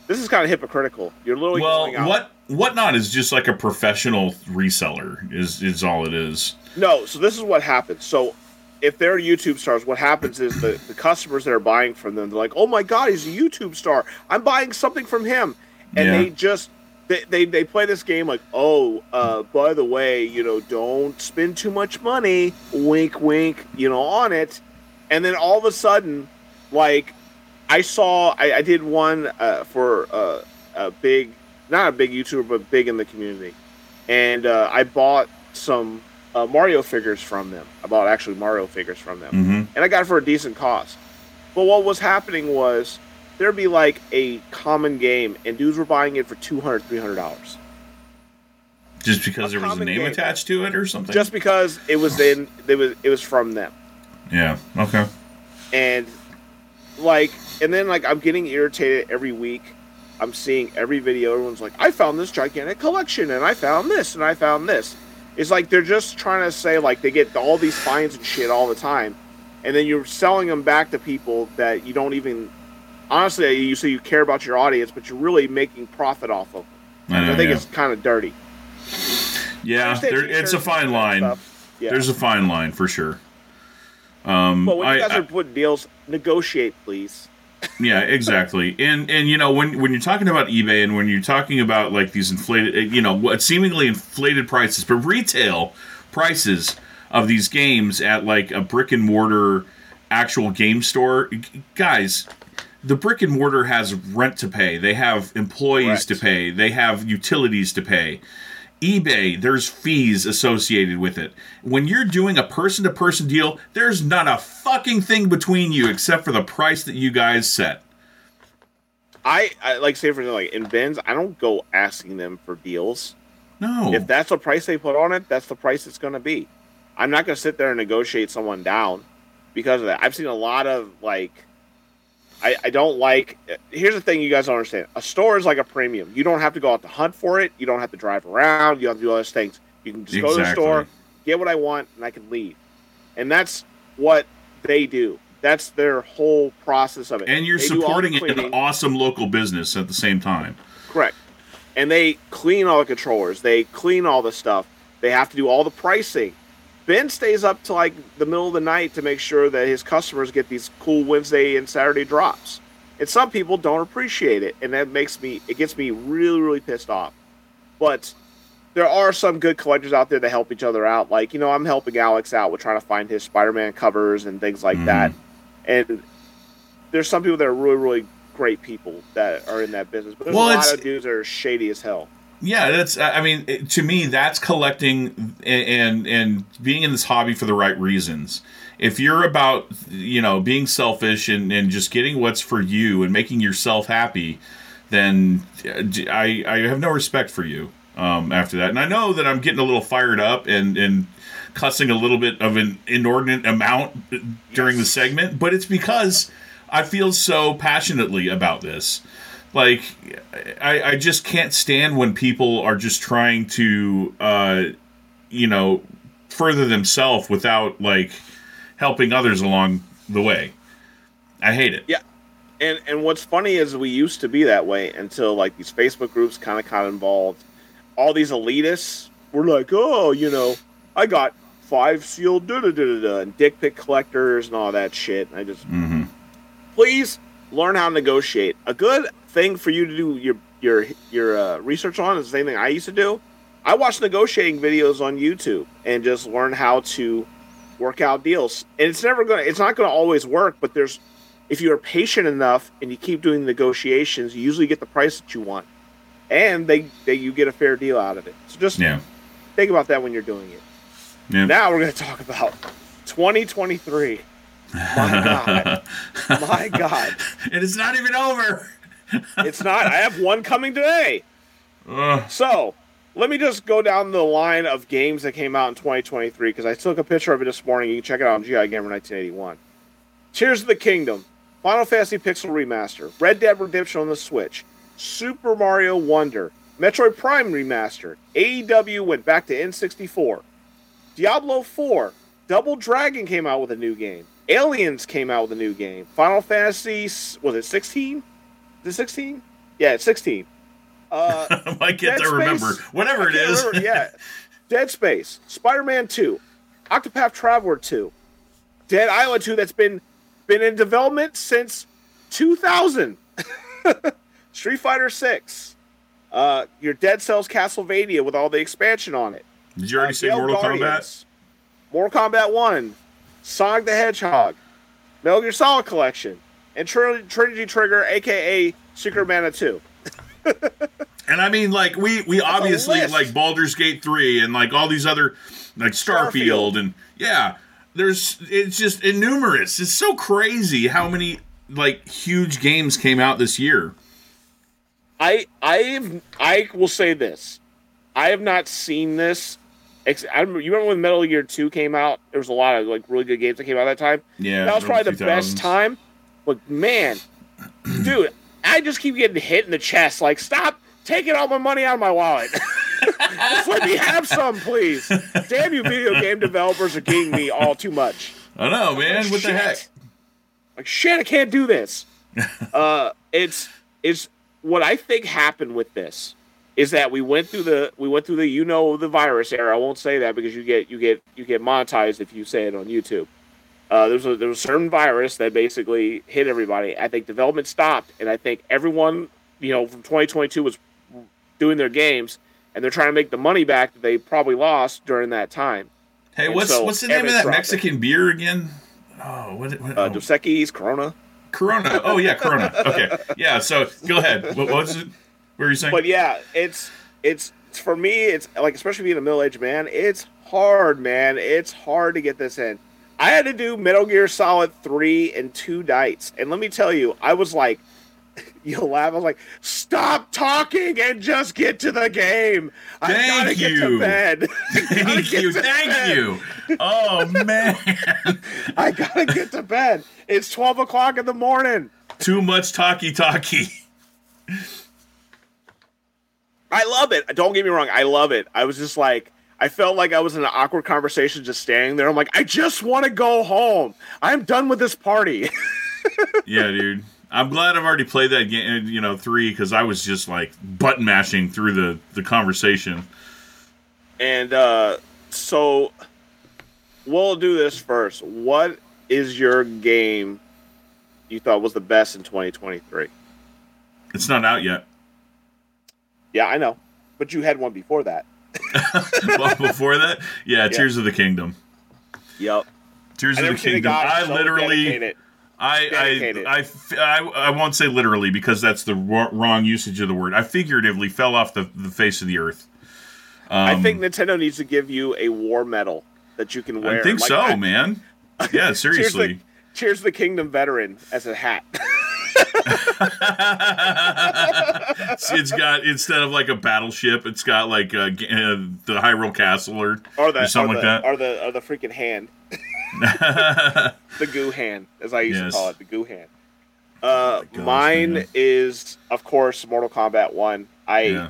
this is kind of hypocritical. You're literally Well, what whatnot is just like a professional reseller is is all it is. No, so this is what happens. So if they're YouTube stars, what happens is the, the customers that are buying from them, they're like, oh my God, he's a YouTube star. I'm buying something from him. And Yeah. they just, they, they, they play this game like, oh, uh, by the way, you know, don't spend too much money, wink, wink, you know, on it. And then all of a sudden, like, I saw, I, I did one uh, for uh, a big, not a big YouTuber, but big in the community. And uh, I bought some uh, Mario figures from them. I bought actually Mario figures from them, hmm and I got it for a decent cost. But what was happening was there'd be like a common game, and dudes were buying it for $200, 300 dollars Just because A there was a name game. attached to it or something. just because it was in it was it was from them, yeah. Okay. and like, and then like I'm getting irritated every week. I'm seeing every video. Everyone's like, I found this gigantic collection, and I found this, and I found this. It's like they're just trying to say like they get all these fines and shit all the time, and then you're selling them back to people that you don't even. Honestly, you say you care about your audience, but you're really making profit off of. Them. I, know, I think yeah. it's kind of dirty. Yeah, there, it's a t-shirts fine line. Yeah. There's a fine line for sure. Um, but when you I- guys I- are putting deals, negotiate, please. yeah, exactly. And and you know when when you're talking about eBay and when you're talking about like these inflated, uh, you know, what seemingly inflated prices, but retail prices of these games at like a brick and mortar actual game store, guys. The brick and mortar has rent to pay. They have employees Correct. to pay. They have utilities to pay. eBay, there's fees associated with it. When you're doing a person to person deal, there's not a fucking thing between you except for the price that you guys set. I, I like say for like in bins, I don't go asking them for deals. No. If that's the price they put on it, that's the price it's going to be. I'm not going to sit there and negotiate someone down because of that. I've seen a lot of like, I, I don't like. Here's the thing you guys don't understand: a store is like a premium. You don't have to go out to hunt for it. You don't have to drive around. You don't have to do all those things. You can just go to the store, get what I want, and I can leave. And that's what they do. That's their whole process of it. and you're They the supporting an awesome local business at the same time. Correct. And they clean all the controllers. They clean all the stuff. They have to do all the pricing. Ben stays up to like the middle of the night to make sure that his customers get these cool Wednesday and Saturday drops. And some people don't appreciate it, and that makes me it gets me really really pissed off. But there are some good collectors out there that help each other out. Like you know, I'm helping Alex out with trying to find his Spider-Man covers and things like Mhm. that. And there's some people that are really really great people that are in that business. But there's Well, a lot of dudes that are shady as hell. Yeah, that's. I mean, it- to me, that's collecting and, and and being in this hobby for the right reasons. If you're about, you know, being selfish and, and just getting what's for you and making yourself happy, then uh, I I have no respect for you um, after that. And I know that I'm getting a little fired up and and cussing a little bit of an inordinate amount during the segment, but it's because I feel so passionately about this. Like, I, I just can't stand when people are just trying to, uh, you know, further themselves without like helping others along the way. I hate it. Yeah. And and what's funny is we used to be that way until like these Facebook groups kind of got involved. All these elitists were like, oh, you know, I got five sealed da da da da da and dick pic collectors and all that shit. And I just mm-hmm. please learn how to negotiate. A good thing for you to do your your your uh, research on is the same thing I used to do. I watch negotiating videos on YouTube and just learn how to work out deals. And it's never gonna it's not gonna always work, but there's if you are patient enough and you keep doing negotiations, you usually get the price that you want. And they, they you get a fair deal out of it. So just Yeah. think about that when you're doing it. Yeah. Now we're gonna talk about 2023. My God. My God. and it's not even over. It's not. I have one coming today. So let me just go down the line of games that came out in 2023 because I took a picture of it this morning. You can check it out on GI Gamer 1981. Tears of the Kingdom, Final Fantasy Pixel Remaster, Red Dead Redemption on the Switch, Super Mario Wonder, Metroid Prime Remaster, AEW went back to N64, Diablo 4, Double Dragon came out with a new game, Aliens came out with a new game, Final Fantasy, was it 16? Is it 16? Yeah, it's 16. Uh, I get Dead to remember. Space. Whatever I it remember, yeah. Dead Space, Spider Man 2, Octopath Traveler 2, Dead Island 2 that's been been in development since 2000. Street Fighter 6. Uh, your Dead Cells Castlevania with all the expansion on it. Did you already Uh, say Mortal Kombat? Guardians, Mortal Kombat 1, Sonic the Hedgehog, Metal Gear Solid Collection, and Trin- Trinity Trigger, aka Secret Mana 2. And I mean, like we we obviously like Baldur's Gate three and like all these other like Starfield, Starfield. and yeah, there's it's just innumerous. It's so crazy how many like huge games came out this year. I I've I will say this. I have not seen this. Ex- I remember, you remember when Metal Gear Two came out? There was a lot of like really good games that came out that time. Yeah, that was probably the best time. But man, dude, I just keep getting hit in the chest. Like, stop taking all my money out of my wallet. just let me have some, please. Damn you, video game developers are getting me all too much. I know, man. Like, what the heck? Like shit, I can't do this. uh, it's it's what I think happened with this is that we went through the we went through the you know the virus era. I won't say that because you get you get you get monetized if you say it on YouTube. Uh, there was a, there was a certain virus that basically hit everybody. I think development stopped, and I think everyone you know from 2022 was doing their games, and they're trying to make the money back that they probably lost during that time. Hey, And what's so what's the name of that. Mexican beer again? Oh, what? what Uh, oh. Dos Equis, Corona. Corona. Oh yeah, Corona. Okay, yeah. So go ahead. What, what was it? What were you saying? But yeah, it's it's for me. It's like especially being a middle aged man. It's hard, man. It's hard to get this in. I had to do Metal Gear Solid three and two nights, and let me tell you, I was like, you'll laugh. I was like, stop talking and just get to the game. I Thank gotta get you. to bed. Thank you, thank bed. you. Oh man, I gotta get to bed. It's twelve o'clock in the morning. too much talkie talkie. I love it. Don't get me wrong. I love it. I was just like, I felt like I was in an awkward conversation just standing there. I'm like, I just want to go home. I'm done with this party. Yeah, dude. I'm glad I've already played that game. You know, three because I was just like button mashing through the the conversation. and uh, so we'll do this first. What is your game you thought was the best in 2023? It's not out yet. Yeah, I know. But you had one before that. well, before that, yeah, Tears of the Kingdom. Yep. Tears of the Kingdom. I literally. I I, I, I, I, I, I won't say literally because that's the wrong usage of the word. I figuratively fell off the, the face of the earth. I Um, think Nintendo needs to give you a war medal that you can wear. I think Like, so, I- man. Yeah, Cheers seriously. the, cheers the Kingdom veteran as a hat. It's- it's got instead of like a battleship, it's got like uh, uh, the Hyrule Castle or, or the or something or the, like that. or the or the freaking hand, the goo hand, as I used Yes. to call it, the goo hand. Uh, gosh, mine man. is of course Mortal Kombat One. I yeah.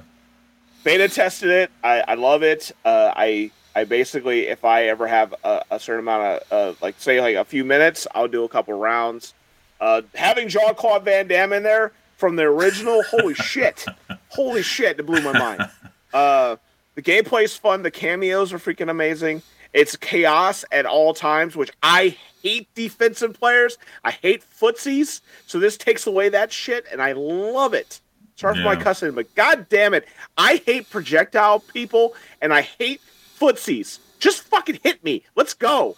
beta tested it. I, I love it. Uh, I I basically, if I ever have a, a certain amount of uh, like say like a few minutes, I'll do a couple rounds. Uh, having Jean Claude Van Damme in there from the original, holy shit, holy shit, it blew my mind. Uh, the gameplay is fun. The cameos are freaking amazing. It's chaos at all times, which I hate defensive players. I hate footsies. So this takes away that shit, and I love it. Sorry for my cussing, but god damn it, I hate projectile people, and I hate footsies. Just fucking hit me. Let's go.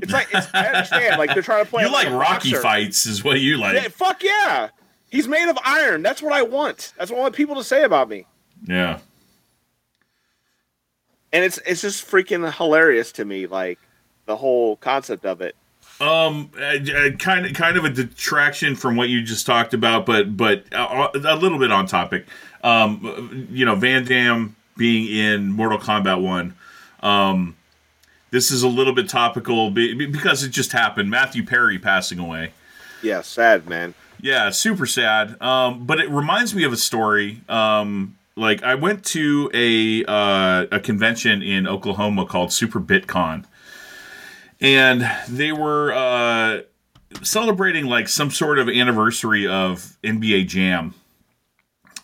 It's like it's, I understand, like they're trying to play. You like Rocky boxer. fights, is what you like. Yeah, fuck yeah. He's made of iron. That's what I want. That's what I want people to say about me. Yeah. And it's it's just freaking hilarious to me, like the whole concept of it. Um, uh, uh, kind of, kind of a detraction from what you just talked about, but but uh, a little bit on topic. Um, you know, Van Damme being in Mortal Kombat One. Um, this is a little bit topical be- be- because it just happened. Matthew Perry passing away. Yeah, sad man. Yeah, super sad. Um, but it reminds me of a story. Um, like I went to a uh, a convention in Oklahoma called Super BitCon, and they were uh, celebrating like some sort of anniversary of NBA Jam.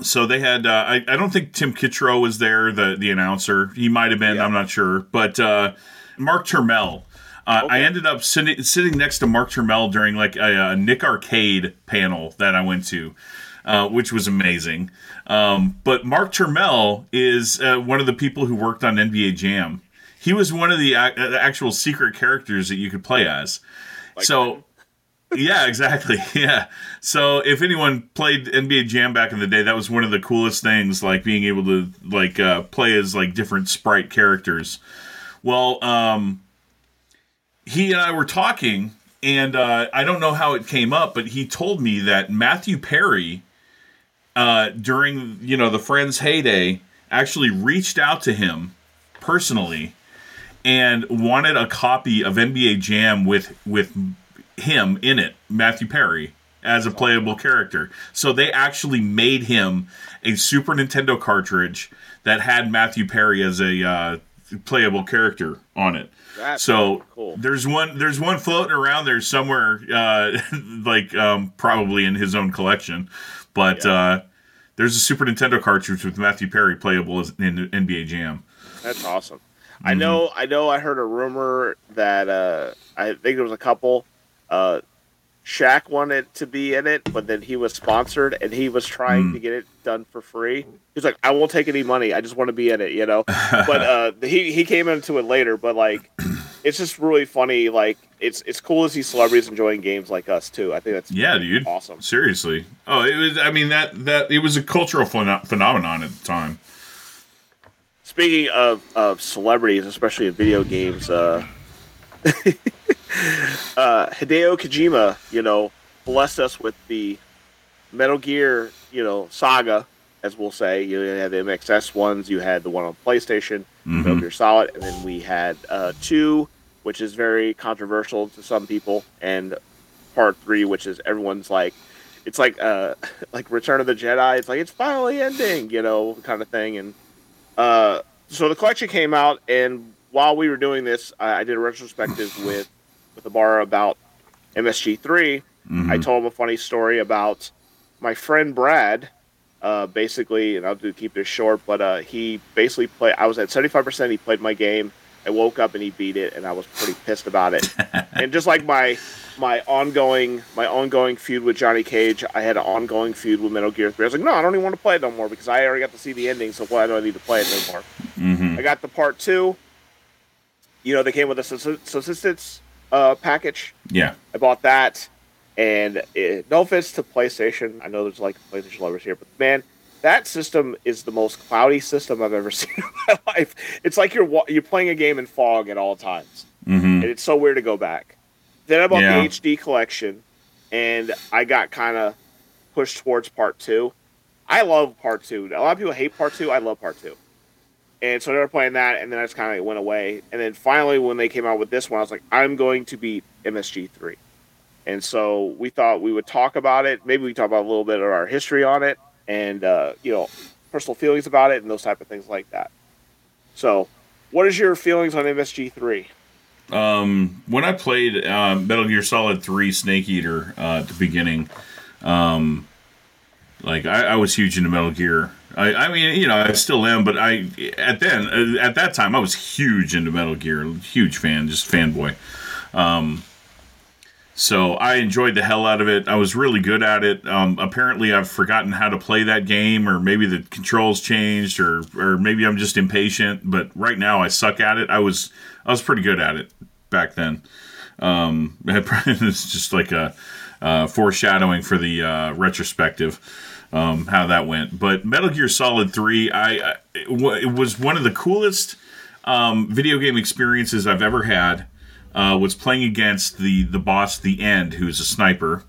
So they had. Uh, I, I don't think Tim Kitzrow was there, the the announcer. He might have been. Yeah. I'm not sure. But uh, Mark Turmell. Uh, I ended up sitting sitting next to Mark Turmell during like a, a Nick Arcade panel that I went to, uh, which was amazing. Um, but Mark Turmell is uh, one of the people who worked on NBA Jam. He was one of the uh, actual secret characters that you could play as. so, yeah, exactly. Yeah. So if anyone played NBA Jam back in the day, that was one of the coolest things, like being able to like uh, play as like different sprite characters. Well, um, he and I were talking, and uh, I don't know how it came up, but he told me that Matthew Perry, uh, during you know the Friends heyday, actually reached out to him personally and wanted a copy of NBA Jam with with him in it, Matthew Perry, as a playable character. So they actually made him a Super Nintendo cartridge that had Matthew Perry as a uh, playable character on it. That's So cool. there's one there's one floating around there somewhere, uh, like um, probably in his own collection, but uh, there's a Super Nintendo cartridge with Matthew Perry playable as in NBA Jam. That's awesome. Mm-hmm. I know. I know. I heard a rumor that uh, I think there was a couple. Uh, Shaq wanted to be in it, but then he was sponsored and he was trying mm. to get it done for free. He's like, I won't take any money. I just want to be in it, you know. but uh, he he came into it later. But like, it's just really funny. Like, it's it's cool to see celebrities enjoying games like us too. I think that's yeah, dude, awesome. Seriously. Oh, it was. I mean that that it was a cultural phen- phenomenon at the time. Speaking of of celebrities, especially in video games, uh, uh, Hideo Kojima, you know, blessed us with the Metal Gear, you know, saga, as we'll say. You had the MSX ones, you had the one on PlayStation, mm-hmm. Metal Gear Solid, and then we had uh, two, which is very controversial to some people, and part three, which is everyone's like, it's like uh, like Return of the Jedi. It's like it's finally ending, you know, kind of thing. And uh, so the collection came out, and while we were doing this, I, I did a retrospective with with Ibarra about MSG3, mm-hmm. I told him a funny story about my friend Brad. Uh, basically, and I'll do keep this short, but uh, he basically played. I was at seventy five percent. He played my game. I woke up and he beat it, and I was pretty pissed about it. and just like my my ongoing my ongoing feud with Johnny Cage, I had an ongoing feud with Metal Gear Three. I was like, no, I don't even want to play it no more because I already got to see the ending. So why do I need to play it anymore? Mm-hmm. I got the part two. You know, they came with a subsistence uh, package. Yeah, I bought that, and it, no offense to PlayStation, I know there's like PlayStation lovers here, but man, that system is the most cloudy system I've ever seen in my life. It's like you're you're playing a game in fog at all times, mm-hmm. and it's so weird to go back. Then I bought yeah. the HD collection, and I got kind of pushed towards part two. I love part two. A lot of people hate part two. I love part two. And so they were playing that, and then I just kind of went away. And then finally, when they came out with this one, I was like, I'm going to beat MSG3. And so we thought we would talk about it. Maybe we talk about a little bit of our history on it, and uh, you know, personal feelings about it, and those type of things like that. So, what is your feelings on MSG3? Um, when I played uh, Metal Gear Solid 3 Snake Eater uh, at the beginning, um, like I, I was huge into Metal Gear I, I mean, you know, I still am, but I at then uh, at that time I was huge into Metal Gear, huge fan, just fanboy. Um, so I enjoyed the hell out of it. I was really good at it. Um, apparently, I've forgotten how to play that game, or maybe the controls changed, or or maybe I'm just impatient. But right now, I suck at it. I was I was pretty good at it back then. Um, it's just like a uh, foreshadowing for the uh, retrospective um, how that went. But Metal Gear Solid Three, I, I it was one of the coolest um, video game experiences I've ever had. Uh, was playing against the the boss, the End, who's a sniper,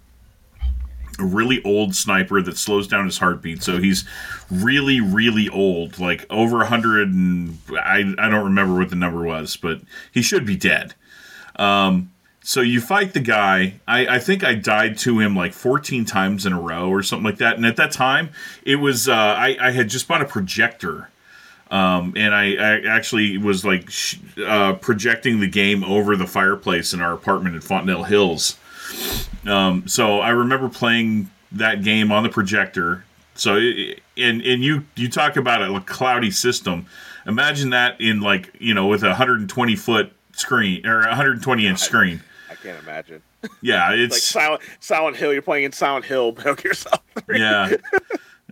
a really old sniper that slows down his heartbeat. So he's really, really old, like over a hundred and I I don't remember what the number was, but he should be dead. Um, so you fight the guy. I, I think I died to him like 14 times in a row or something like that. And at that time, it was uh, I, I had just bought a projector. Um, and I, I, actually was like sh- uh, projecting the game over the fireplace in our apartment in Fontenelle Hills. Um, so I remember playing that game on the projector. So it, and and you you talk about a cloudy system. Imagine that in like you know with a 120 foot screen or 120 inch screen can't imagine. Yeah, it's, like Silent Silent Hill. You're playing in Silent Hill, but yourself. yeah.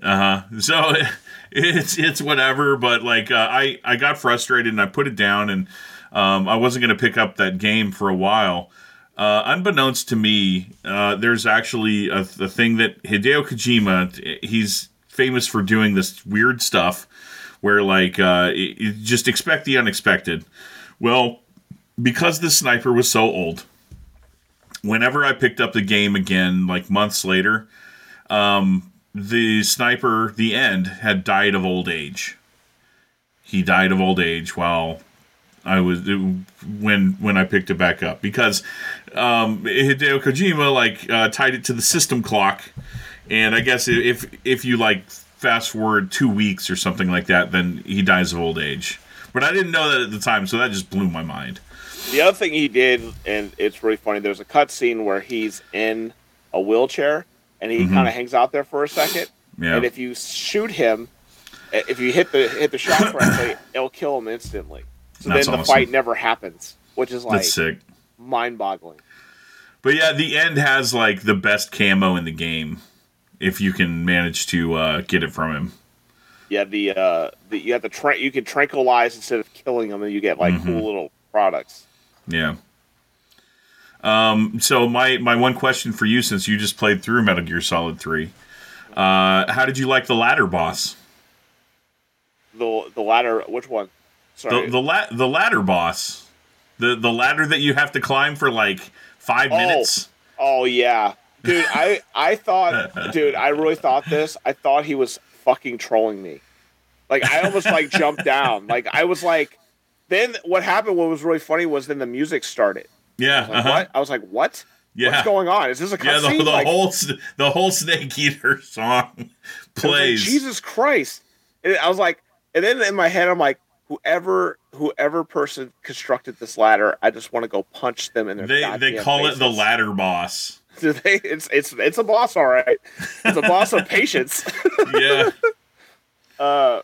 Uh huh. So it's it's whatever, but like uh, I I got frustrated and I put it down and um, I wasn't going to pick up that game for a while. Uh, unbeknownst to me, uh, there's actually a, a, thing that Hideo Kojima. He's famous for doing this weird stuff where like uh, just expect the unexpected. Well, because the sniper was so old, whenever I picked up the game again, like months later, um, the sniper, the end, had died of old age. He died of old age while I was when when I picked it back up because um, Hideo Kojima like uh, tied it to the system clock, and I guess if if you like fast forward two weeks or something like that, then he dies of old age. But I didn't know that at the time, so that just blew my mind. The other thing he did, and it's really funny. There's a cut scene where he's in a wheelchair and he mm-hmm. kind of hangs out there for a 2nd Yeah. and if you shoot him, if you hit the hit the shot correctly, it'll kill him instantly. So That's then the awesome. fight never happens, which is like That's sick. mind-boggling. But yeah, the end has like the best camo in the game if you can manage to uh, get it from him. Yeah, the uh, the you have to tra- you can tranquilize instead of killing them, and you get like Mm-hmm. cool little products. Yeah. Um, so my my one question for you, since you just played through Metal Gear Solid Three, uh, how did you like the ladder boss? The the ladder, which one? Sorry, The the la- the ladder boss, the the ladder that you have to climb for like five Oh. minutes. Oh yeah, dude. I I thought, dude, I really thought this. I thought he was fucking trolling me. Like I almost like jumped down. Like I was like, then what happened? What was really funny was then the music started. Yeah, Like uh-huh. what? I was like, what? yeah, What's going on? Is this a yeah. The, the like, whole the whole Snake Eater song I was like, plays. Jesus Christ! And I was like, and then in my head, I'm like, whoever whoever person constructed this ladder, I just want to go punch them in their. they they call it the ladder boss. Do they? It's it's it's a boss, all right. It's a boss of patience. Yeah. Uh,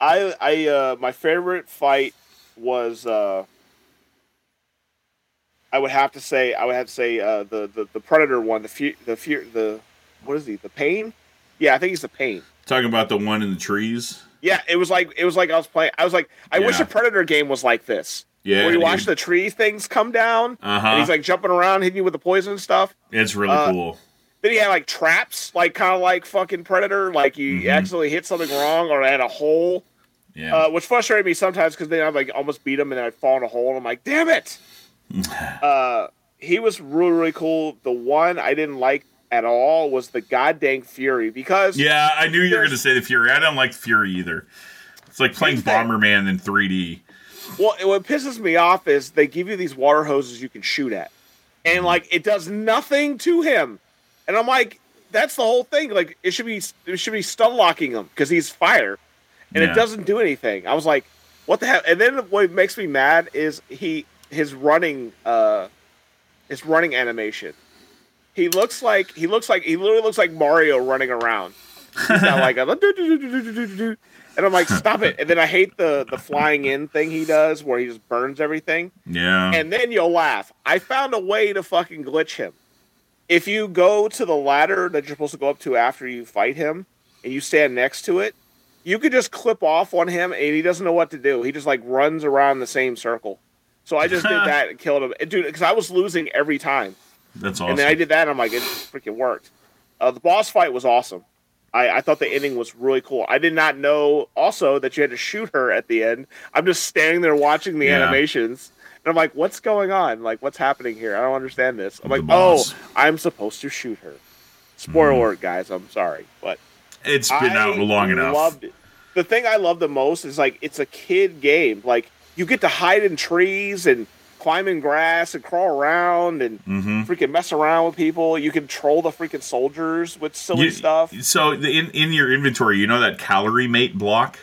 I I uh my favorite fight was uh I would have to say I would have to say uh the the, the predator one the fear the fear the what is he the pain yeah I think he's the pain Talking about the one in the trees. yeah it was like it was like I was playing I was like I wish a predator game was like this Yeah, where you watch the tree things come down Uh-huh. and he's like jumping around hitting you with the poison and stuff It's really uh, cool. then he had like traps like kind of like fucking predator like you Mhm. accidentally hit something wrong or had a hole Yeah. uh, which frustrated me sometimes because then I'd like almost beat him and then I'd fall in a hole and I'm like, damn it. uh, he was really really cool. The one I didn't like at all was the goddamn Fury because yeah, I knew you were going to say the Fury. I don't like Fury either. It's like playing Here's the thing. Bomberman in 3D. well, what pisses me off is they give you these water hoses you can shoot at, and like it does nothing to him, and I'm like, that's the whole thing. Like it should be it should be stun locking him because he's fire, and Yeah. it doesn't do anything. I was like, what the hell? And then what makes me mad is he his running uh his running animation. He looks like he looks like he literally looks like Mario running around. He's got like a and I'm like, stop it. And then I hate the the flying in thing he does where he just burns everything. Yeah. And then you'll laugh. I found a way to fucking glitch him. If you go to the ladder that you're supposed to go up to after you fight him and you stand next to it, you could just clip off on him and he doesn't know what to do. He just like runs around the same circle. So I just did that and killed him. And, dude, because I was losing every time. That's awesome. And then I did that and I'm like, it freaking worked. Uh, the boss fight was awesome. I, I thought the ending was really cool. I did not know also that you had to shoot her at the end. I'm just standing there watching the Yeah. animations. And I'm like, what's going on? Like, what's happening here? I don't understand this. I'm The like, oh. I'm supposed to shoot her. Spoiler Mhm. alert, guys. I'm sorry. But it's been I out long enough. Loved it. The thing I love the most is like it's a kid game. Like you get to hide in trees and climb in grass and crawl around and hmm freaking mess around with people. You can troll the freaking soldiers with silly You- stuff. So in in your inventory, you know that calorie mate block.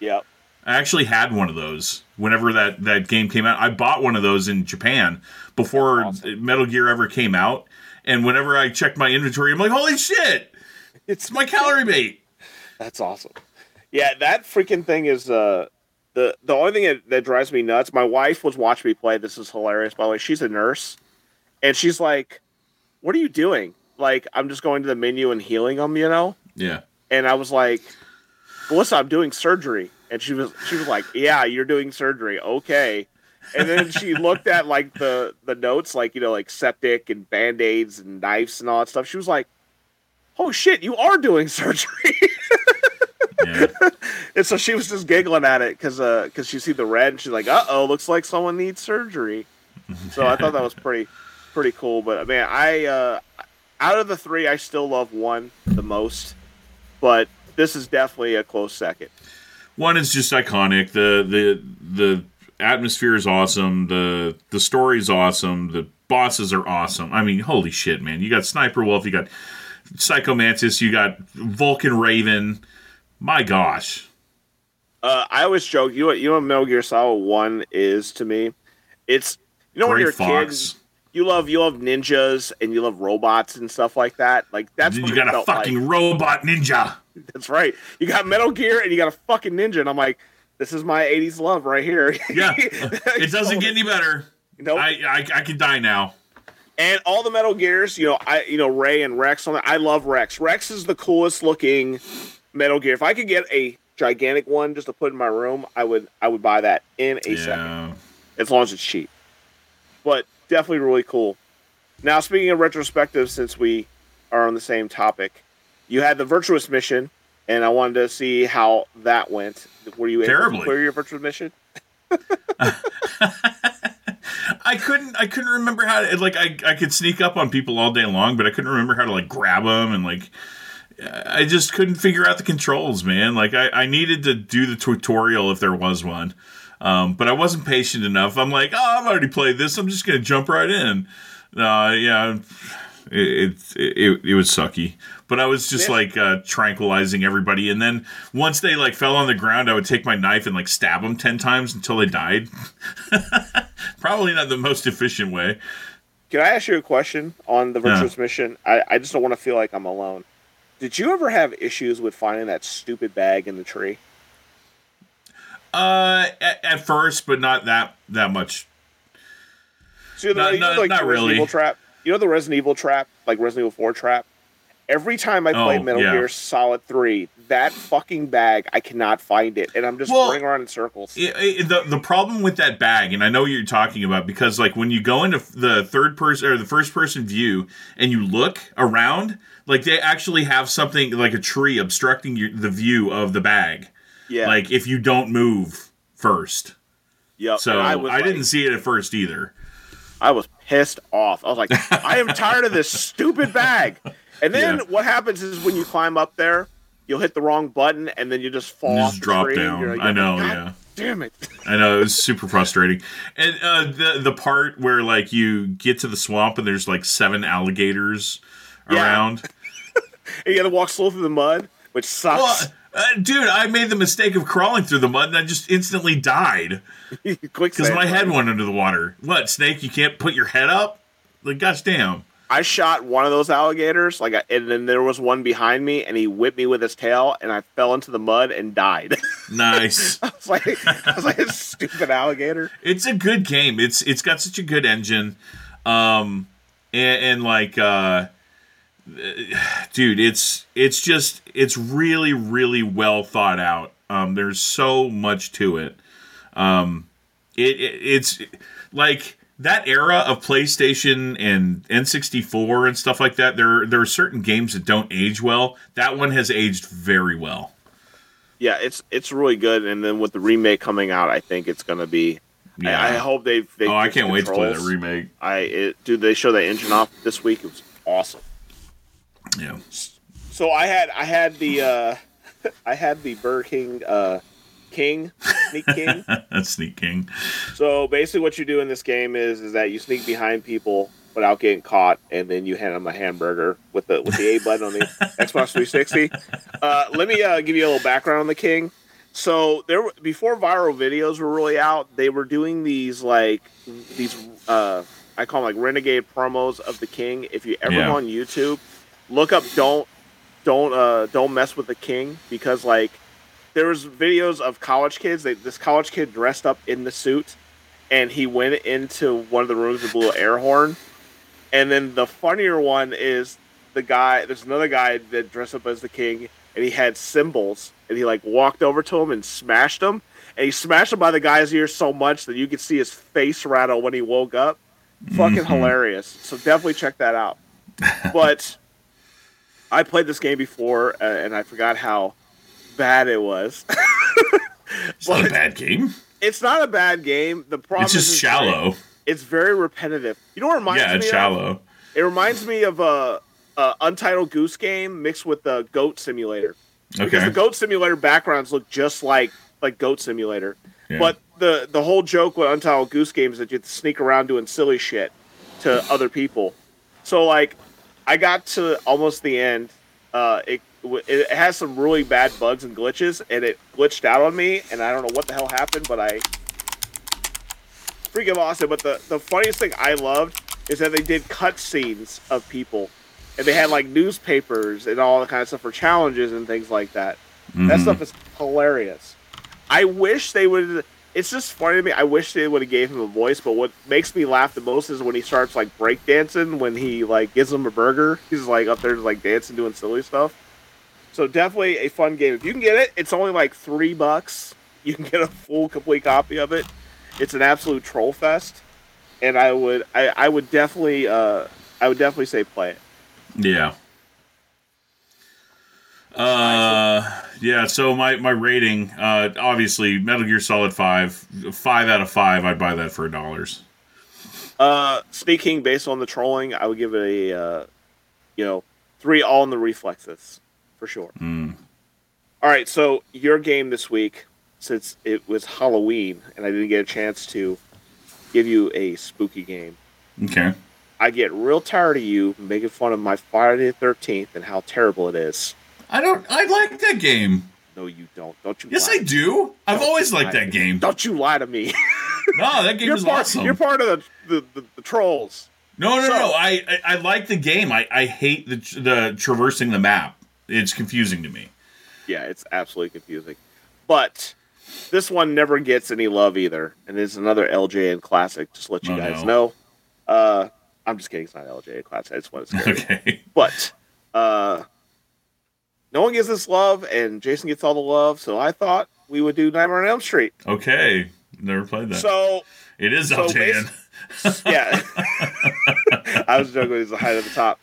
Yep. I actually had one of those whenever that, that game came out. I bought one of those in Japan before awesome. Metal Gear ever came out. And whenever I checked my inventory, I'm like, holy shit, it's my calorie mate. That's awesome. Yeah, that freaking thing is uh the the only thing that, that drives me nuts. My wife was watching me play. This is hilarious, by the way. She's a nurse, and she's like, "What are you doing?" Like, I'm just going to the menu and healing them, you know. Yeah. And I was like, "Melissa, I'm doing surgery," and she was she was like, "Yeah, you're doing surgery, okay." And then she looked at like the the notes, like you know, like septic and band aids and knives and all that stuff. She was like, "Oh shit, you are doing surgery." And so she was just giggling at it because because she see the red and she's like, uh oh, looks like someone needs surgery. So I thought that was pretty pretty cool. But man, I uh, out of the three, I still love one the most. But this is definitely a close second. one is just iconic. The the the atmosphere is awesome. The the story is awesome. The bosses are awesome. I mean, holy shit, man! You got Sniper Wolf. You got Psycho Mantis. You got Vulcan Raven. My gosh. Uh, I always joke. You know, what- you know Metal Gear Solid One is to me. It's you know when Gray you're Fox. kid. you love you love ninjas and you love robots and stuff like that. Like that's you got a fucking like. robot ninja. That's right. You got Metal Gear and you got a fucking ninja, and I'm like, this is my '80s love right here. Yeah, it doesn't get any better. Nope. I, I I could die now. And all the Metal Gears, you know, I you know Ray and Rex. On that. I love Rex. Rex is the coolest looking Metal Gear. If I could get a gigantic one just to put in my room, I would I would buy that in a yeah. second, as long as it's cheap. But definitely really cool. Now, speaking of retrospective, since we are on the same topic, you had the Virtuous mission, and I wanted to see how that went. Were you Terribly. able to clear your Virtuous mission? I couldn't. I couldn't remember how to like. I I could sneak up on people all day long, but I couldn't remember how to like grab them and like. I just couldn't figure out the controls, man. Like I, I needed to do the tutorial if there was one. Um, but I wasn't patient enough. I'm like, oh, I've already played this. I'm just gonna jump right in. Uh, yeah, it, it it, it was sucky. But I was just yeah. like uh, tranquilizing everybody, and then once they like fell on the ground, I would take my knife and like stab them ten times until they died. Probably not the most efficient way. Can I ask you a question on the virtuous mission? I, I just don't want to feel like I'm alone. Did you ever have issues with finding that stupid bag in the tree? Uh, at, at first, but not that that much. So you know, not, you know, like not really. Evil trap. You know the Resident Evil trap, like Resident Evil Four trap. Every time I play oh, Metal yeah. Gear Solid Three, that fucking bag, I cannot find it, and I'm just well, running around in circles. It, it, eh, the the problem with that bag, and I know what you're talking about because like when you go into the third person or the first person view and you look around, like they actually have something like a tree obstructing your, the view of the bag. Yeah. Like if you don't move first. Yep. So I, I like, didn't see it at first either. I was pissed off. I was like, I am tired of this stupid bag. And then yeah. what happens is when you climb up there, you'll hit the wrong button and then you just fall you just drop down. You're I know, like, yeah. Damn it! I know it was super frustrating, and uh, the the part where like you get to the swamp and there's like seven alligators yeah. around, and you got to walk slow through the mud, which sucks. Well, uh, dude, I made the mistake of crawling through the mud and I just instantly died. Because my head went under the water. What, Snake, you can't put your head up? Like, gosh damn. I shot one of those alligators, like, and then there was one behind me, and he whipped me with his tail, and I fell into the mud and died. Nice. I was like, I was like, stupid alligator. It's a good game. It's it's got such a good engine, um, and, and like, uh, dude, it's it's just it's really really well thought out. Um, there's so much to it. Um, it, it it's like that era of PlayStation and N64 and stuff like that. There there are certain games that don't age well. That one has aged very well. Yeah, it's it's really good. And then with the remake coming out, I think it's going to be. Yeah. I, I, hope they've. they oh, I can't wait to play the remake. I it, dude, they show that engine off this week. It was awesome. Yeah. So I had I had the uh, I had the Burger King uh, King Sneak King. That's Sneak King. So basically, what you do in this game is is that you sneak behind people without getting caught, and then you hand them a hamburger with the with the A button on the Xbox 360. Uh, let me uh, give you a little background on the King. So there, before viral videos were really out, they were doing these like these uh, I call them like renegade promos of the King. If you ever yeah. go on YouTube, look up don't don't uh don't mess with the king because like there was videos of college kids they, this college kid dressed up in the suit and he went into one of the rooms and blew an air horn. And then the funnier one is the guy there's another guy that dressed up as the king and he had cymbals and he like walked over to him and smashed him. And he smashed him by the guy's ear so much that you could see his face rattle when he woke up. Fucking mm-hmm. hilarious. So definitely check that out. But I played this game before, uh, and I forgot how bad it was. it's not a bad game. It's not a bad game. The problem it's just is shallow. It's very repetitive. You know what reminds yeah, me shallow. Of? It reminds me of a, a, Untitled Goose Game mixed with the Goat Simulator. Okay. Because the Goat Simulator backgrounds look just like like Goat Simulator, yeah. but the the whole joke with Untitled Goose Game is that you have to sneak around doing silly shit to other people. So like I got to almost the end. Uh, it it has some really bad bugs and glitches, and it glitched out on me, and I don't know what the hell happened, but I freaking lost it. But the the funniest thing I loved is that they did cutscenes of people, and they had like newspapers and all that kind of stuff for challenges and things like that. Mm-hmm. That stuff is hilarious. I wish they would. It's just funny to me. I wish they would have gave him a voice. But what makes me laugh the most is when he starts like breakdancing. When he like gives him a burger, he's like up there like dancing, doing silly stuff. So definitely a fun game. If you can get it, it's only like three bucks. You can get a full complete copy of it. It's an absolute troll fest, and I would I, I would definitely uh, I would definitely say play it. Yeah. Uh, yeah. So my my rating, uh, obviously Metal Gear Solid Five, five out of five. I'd buy that for a dollars. Uh, speaking based on the trolling, I would give it a uh, you know three all in the reflexes for sure. Mm. All right, so your game this week, since it was Halloween and I didn't get a chance to give you a spooky game, Okay. I get real tired of you making fun of my Friday the Thirteenth and how terrible it is. I don't. I like that game. No, you don't. Don't you? Yes. I do. I've always liked that game. Don't you lie to me. No, that game you're is part. awesome. You're part of the the, the, the trolls. No, no, So- no. I, I I like the game. I I hate the the traversing the map. It's confusing to me. Yeah, it's absolutely confusing. But this one never gets any love either, and it's another LJN classic. Just to let you Oh, guys no. know. Uh, I'm just kidding. It's not LJN classic. I just want to scare. Okay. But uh, no one gives this love, and Jason gets all the love. So I thought we would do Nightmare on Elm Street. Okay. Never played that. So it is so LJN. yeah, I was joking. It's the height of the top.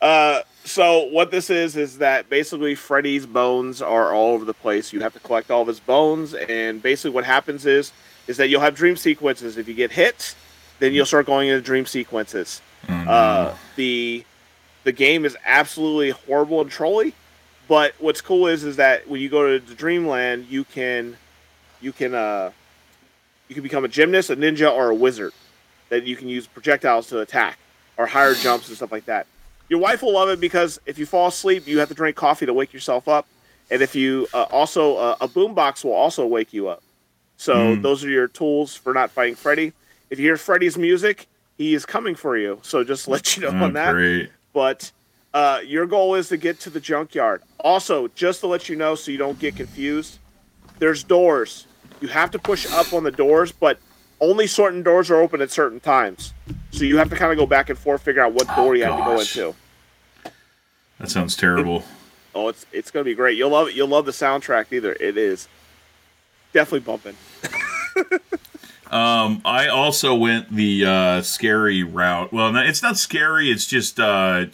Uh, so what this is is that basically Freddy's bones are all over the place. You have to collect all of his bones, and basically what happens is is that you'll have dream sequences. If you get hit, then you'll start going into dream sequences. Mm. Uh, the the game is absolutely horrible and trolly, but what's cool is is that when you go to the Dreamland, you can you can uh you can become a gymnast, a ninja, or a wizard that you can use projectiles to attack or higher jumps and stuff like that. Your wife will love it because if you fall asleep, you have to drink coffee to wake yourself up, and if you uh, also uh, a boombox will also wake you up. So Mm. those are your tools for not fighting Freddy. If you hear Freddy's music, he is coming for you. So just let you know Oh, on that great. but uh, your goal is to get to the junkyard. Also, just to let you know so you don't get confused, there's doors. You have to push up on the doors, but only certain doors are open at certain times. So you have to kind of go back and forth, figure out what Oh, door you have to go into. That sounds terrible. Oh, it's it's gonna be great. You'll love it. You'll love the soundtrack. Either it is definitely bumping. Um, I also went the uh, scary route. Well, it's not scary. It's just uh,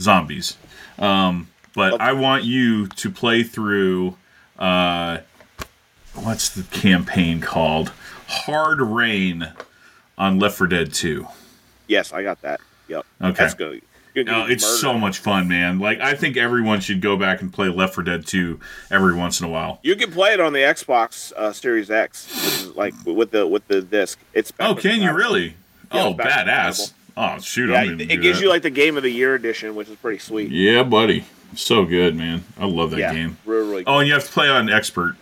zombies. Um, but Okay. I want you to play through. Uh, what's the campaign called? Hard Rain on Left 4 Dead 2. Yes, I got that. Yep. Okay. That's good. No, it's murdered. so much fun, man. Like I think everyone should go back and play Left 4 Dead 2 every once in a while. You can play it on the Xbox uh, Series X, like with the with the disc. It's Oh, can you really? Yeah, oh, badass. Oh, shoot. Yeah, it do gives that. you like the Game of the Year edition, which is pretty sweet. Yeah, buddy. So good, man. I love that yeah, game. really, really. Oh, and you have to play on expert.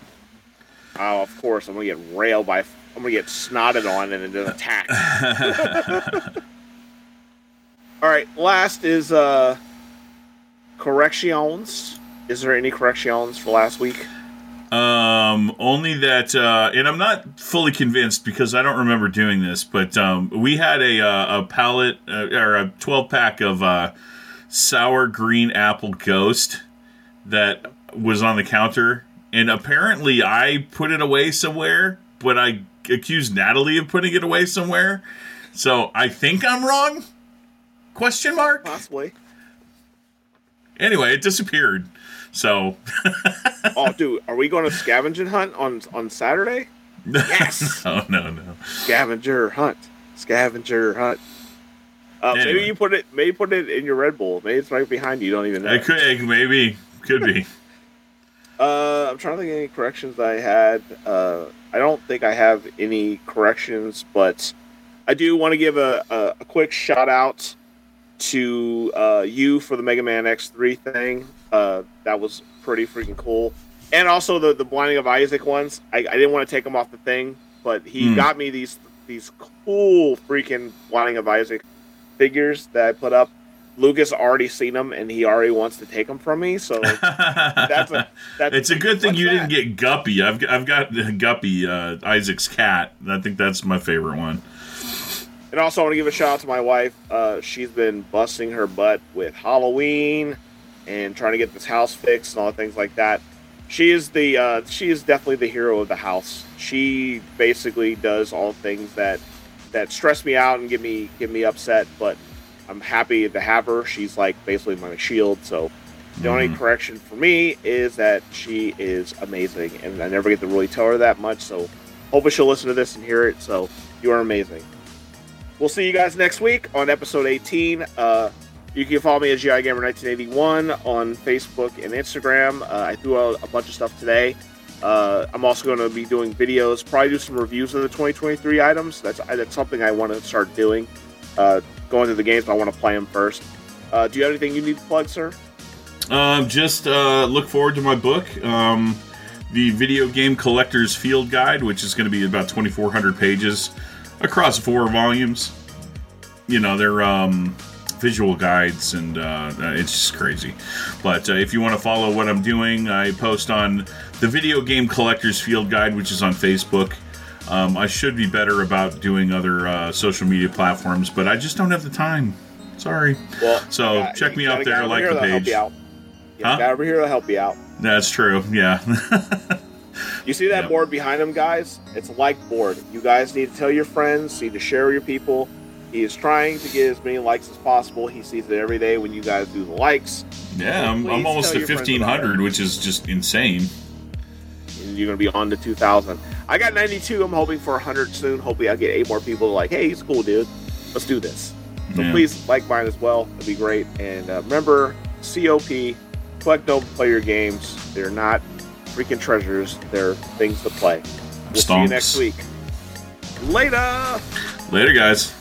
Oh, of course, I'm gonna get railed by. I'm gonna get snotted on and then attacked. All right, last is uh corrections. Is there any corrections for last week? Um, only that, uh, and I'm not fully convinced because I don't remember doing this, but um, we had a uh, a pallet uh, or a 12 pack of uh, sour green apple ghost that was on the counter, and apparently I put it away somewhere, but I accused Natalie of putting it away somewhere, so I think I'm wrong. Question mark. Possibly. Anyway, it disappeared. So oh, dude, are we going to scavenging hunt on on Saturday? Yes. no, no, no. Scavenger hunt. Scavenger hunt. Uh, Anyway. Maybe you put it. Maybe put it in your Red Bull. Maybe it's right behind you. You don't even know. It could it maybe could be. Uh, I'm trying to think of any corrections I had. Uh, I don't think I have any corrections, but I do want to give a, a, a quick shout out to uh, you for the Mega Man X3 thing. Uh, that was pretty freaking cool. And also the, the Binding of Isaac ones. I, I didn't want to take them off the thing, but he Hmm. got me these these cool freaking Binding of Isaac figures that I put up. Lucas already seen them and he already wants to take them from me. So that's a that's it's a good thing you that? didn't get Guppy. I've I've got Guppy, uh, Isaac's cat. I think that's my favorite one. And also, I want to give a shout out to my wife. Uh, she's been busting her butt with Halloween and trying to get this house fixed and all the things like that. She is the uh, she is definitely the hero of the house. She basically does all things that that stress me out and get me get me upset. But I'm happy to have her. She's like basically my shield. So the only Mhm. correction for me is that she is amazing, and I never get to really tell her that much. So hopefully she'll listen to this and hear it. So you are amazing. We'll see you guys next week on episode 18. Uh, you can follow me at GI Gamer 1981 on Facebook and Instagram. Uh, I threw out a bunch of stuff today. Uh, I'm also going to be doing videos, probably do some reviews of the 2023 items. That's that's something I want to start doing. Uh, going through the games, but I want to play them first. Uh, do you have anything you need to plug, sir? Um, just uh, look forward to my book, um, the Video Game Collector's Field Guide, which is going to be about 2,400 pages across four volumes. You know, they're um, visual guides, and uh, it's just crazy. But uh, if you want to follow what I'm doing, I post on the Video Game Collector's Field Guide, which is on Facebook. Um, I should be better about doing other uh, social media platforms, but I just don't have the time. Sorry. Well, So, yeah, check me out there, like the help page. you. Yeah, Huh? guy over here will help you out. That's true. Yeah. You see that Yep. board behind him, guys? It's a like board. You guys need to tell your friends, need to share your people. He is trying to get as many likes as possible. He sees it every day when you guys do the likes. yeah, I'm, I'm almost tell at your friends about 1500, which is just insane. And you're going to be on to 2,000. I got 92. I'm hoping for 100 soon. Hopefully, I'll get eight more people like, hey, he's cool, dude. Let's do this. So Yeah. please like mine as well. It'd be great. And uh, remember, COP, collect, don't play your games. They're not freaking treasures. They're things to play. We'll see you next week. Later. Later, guys.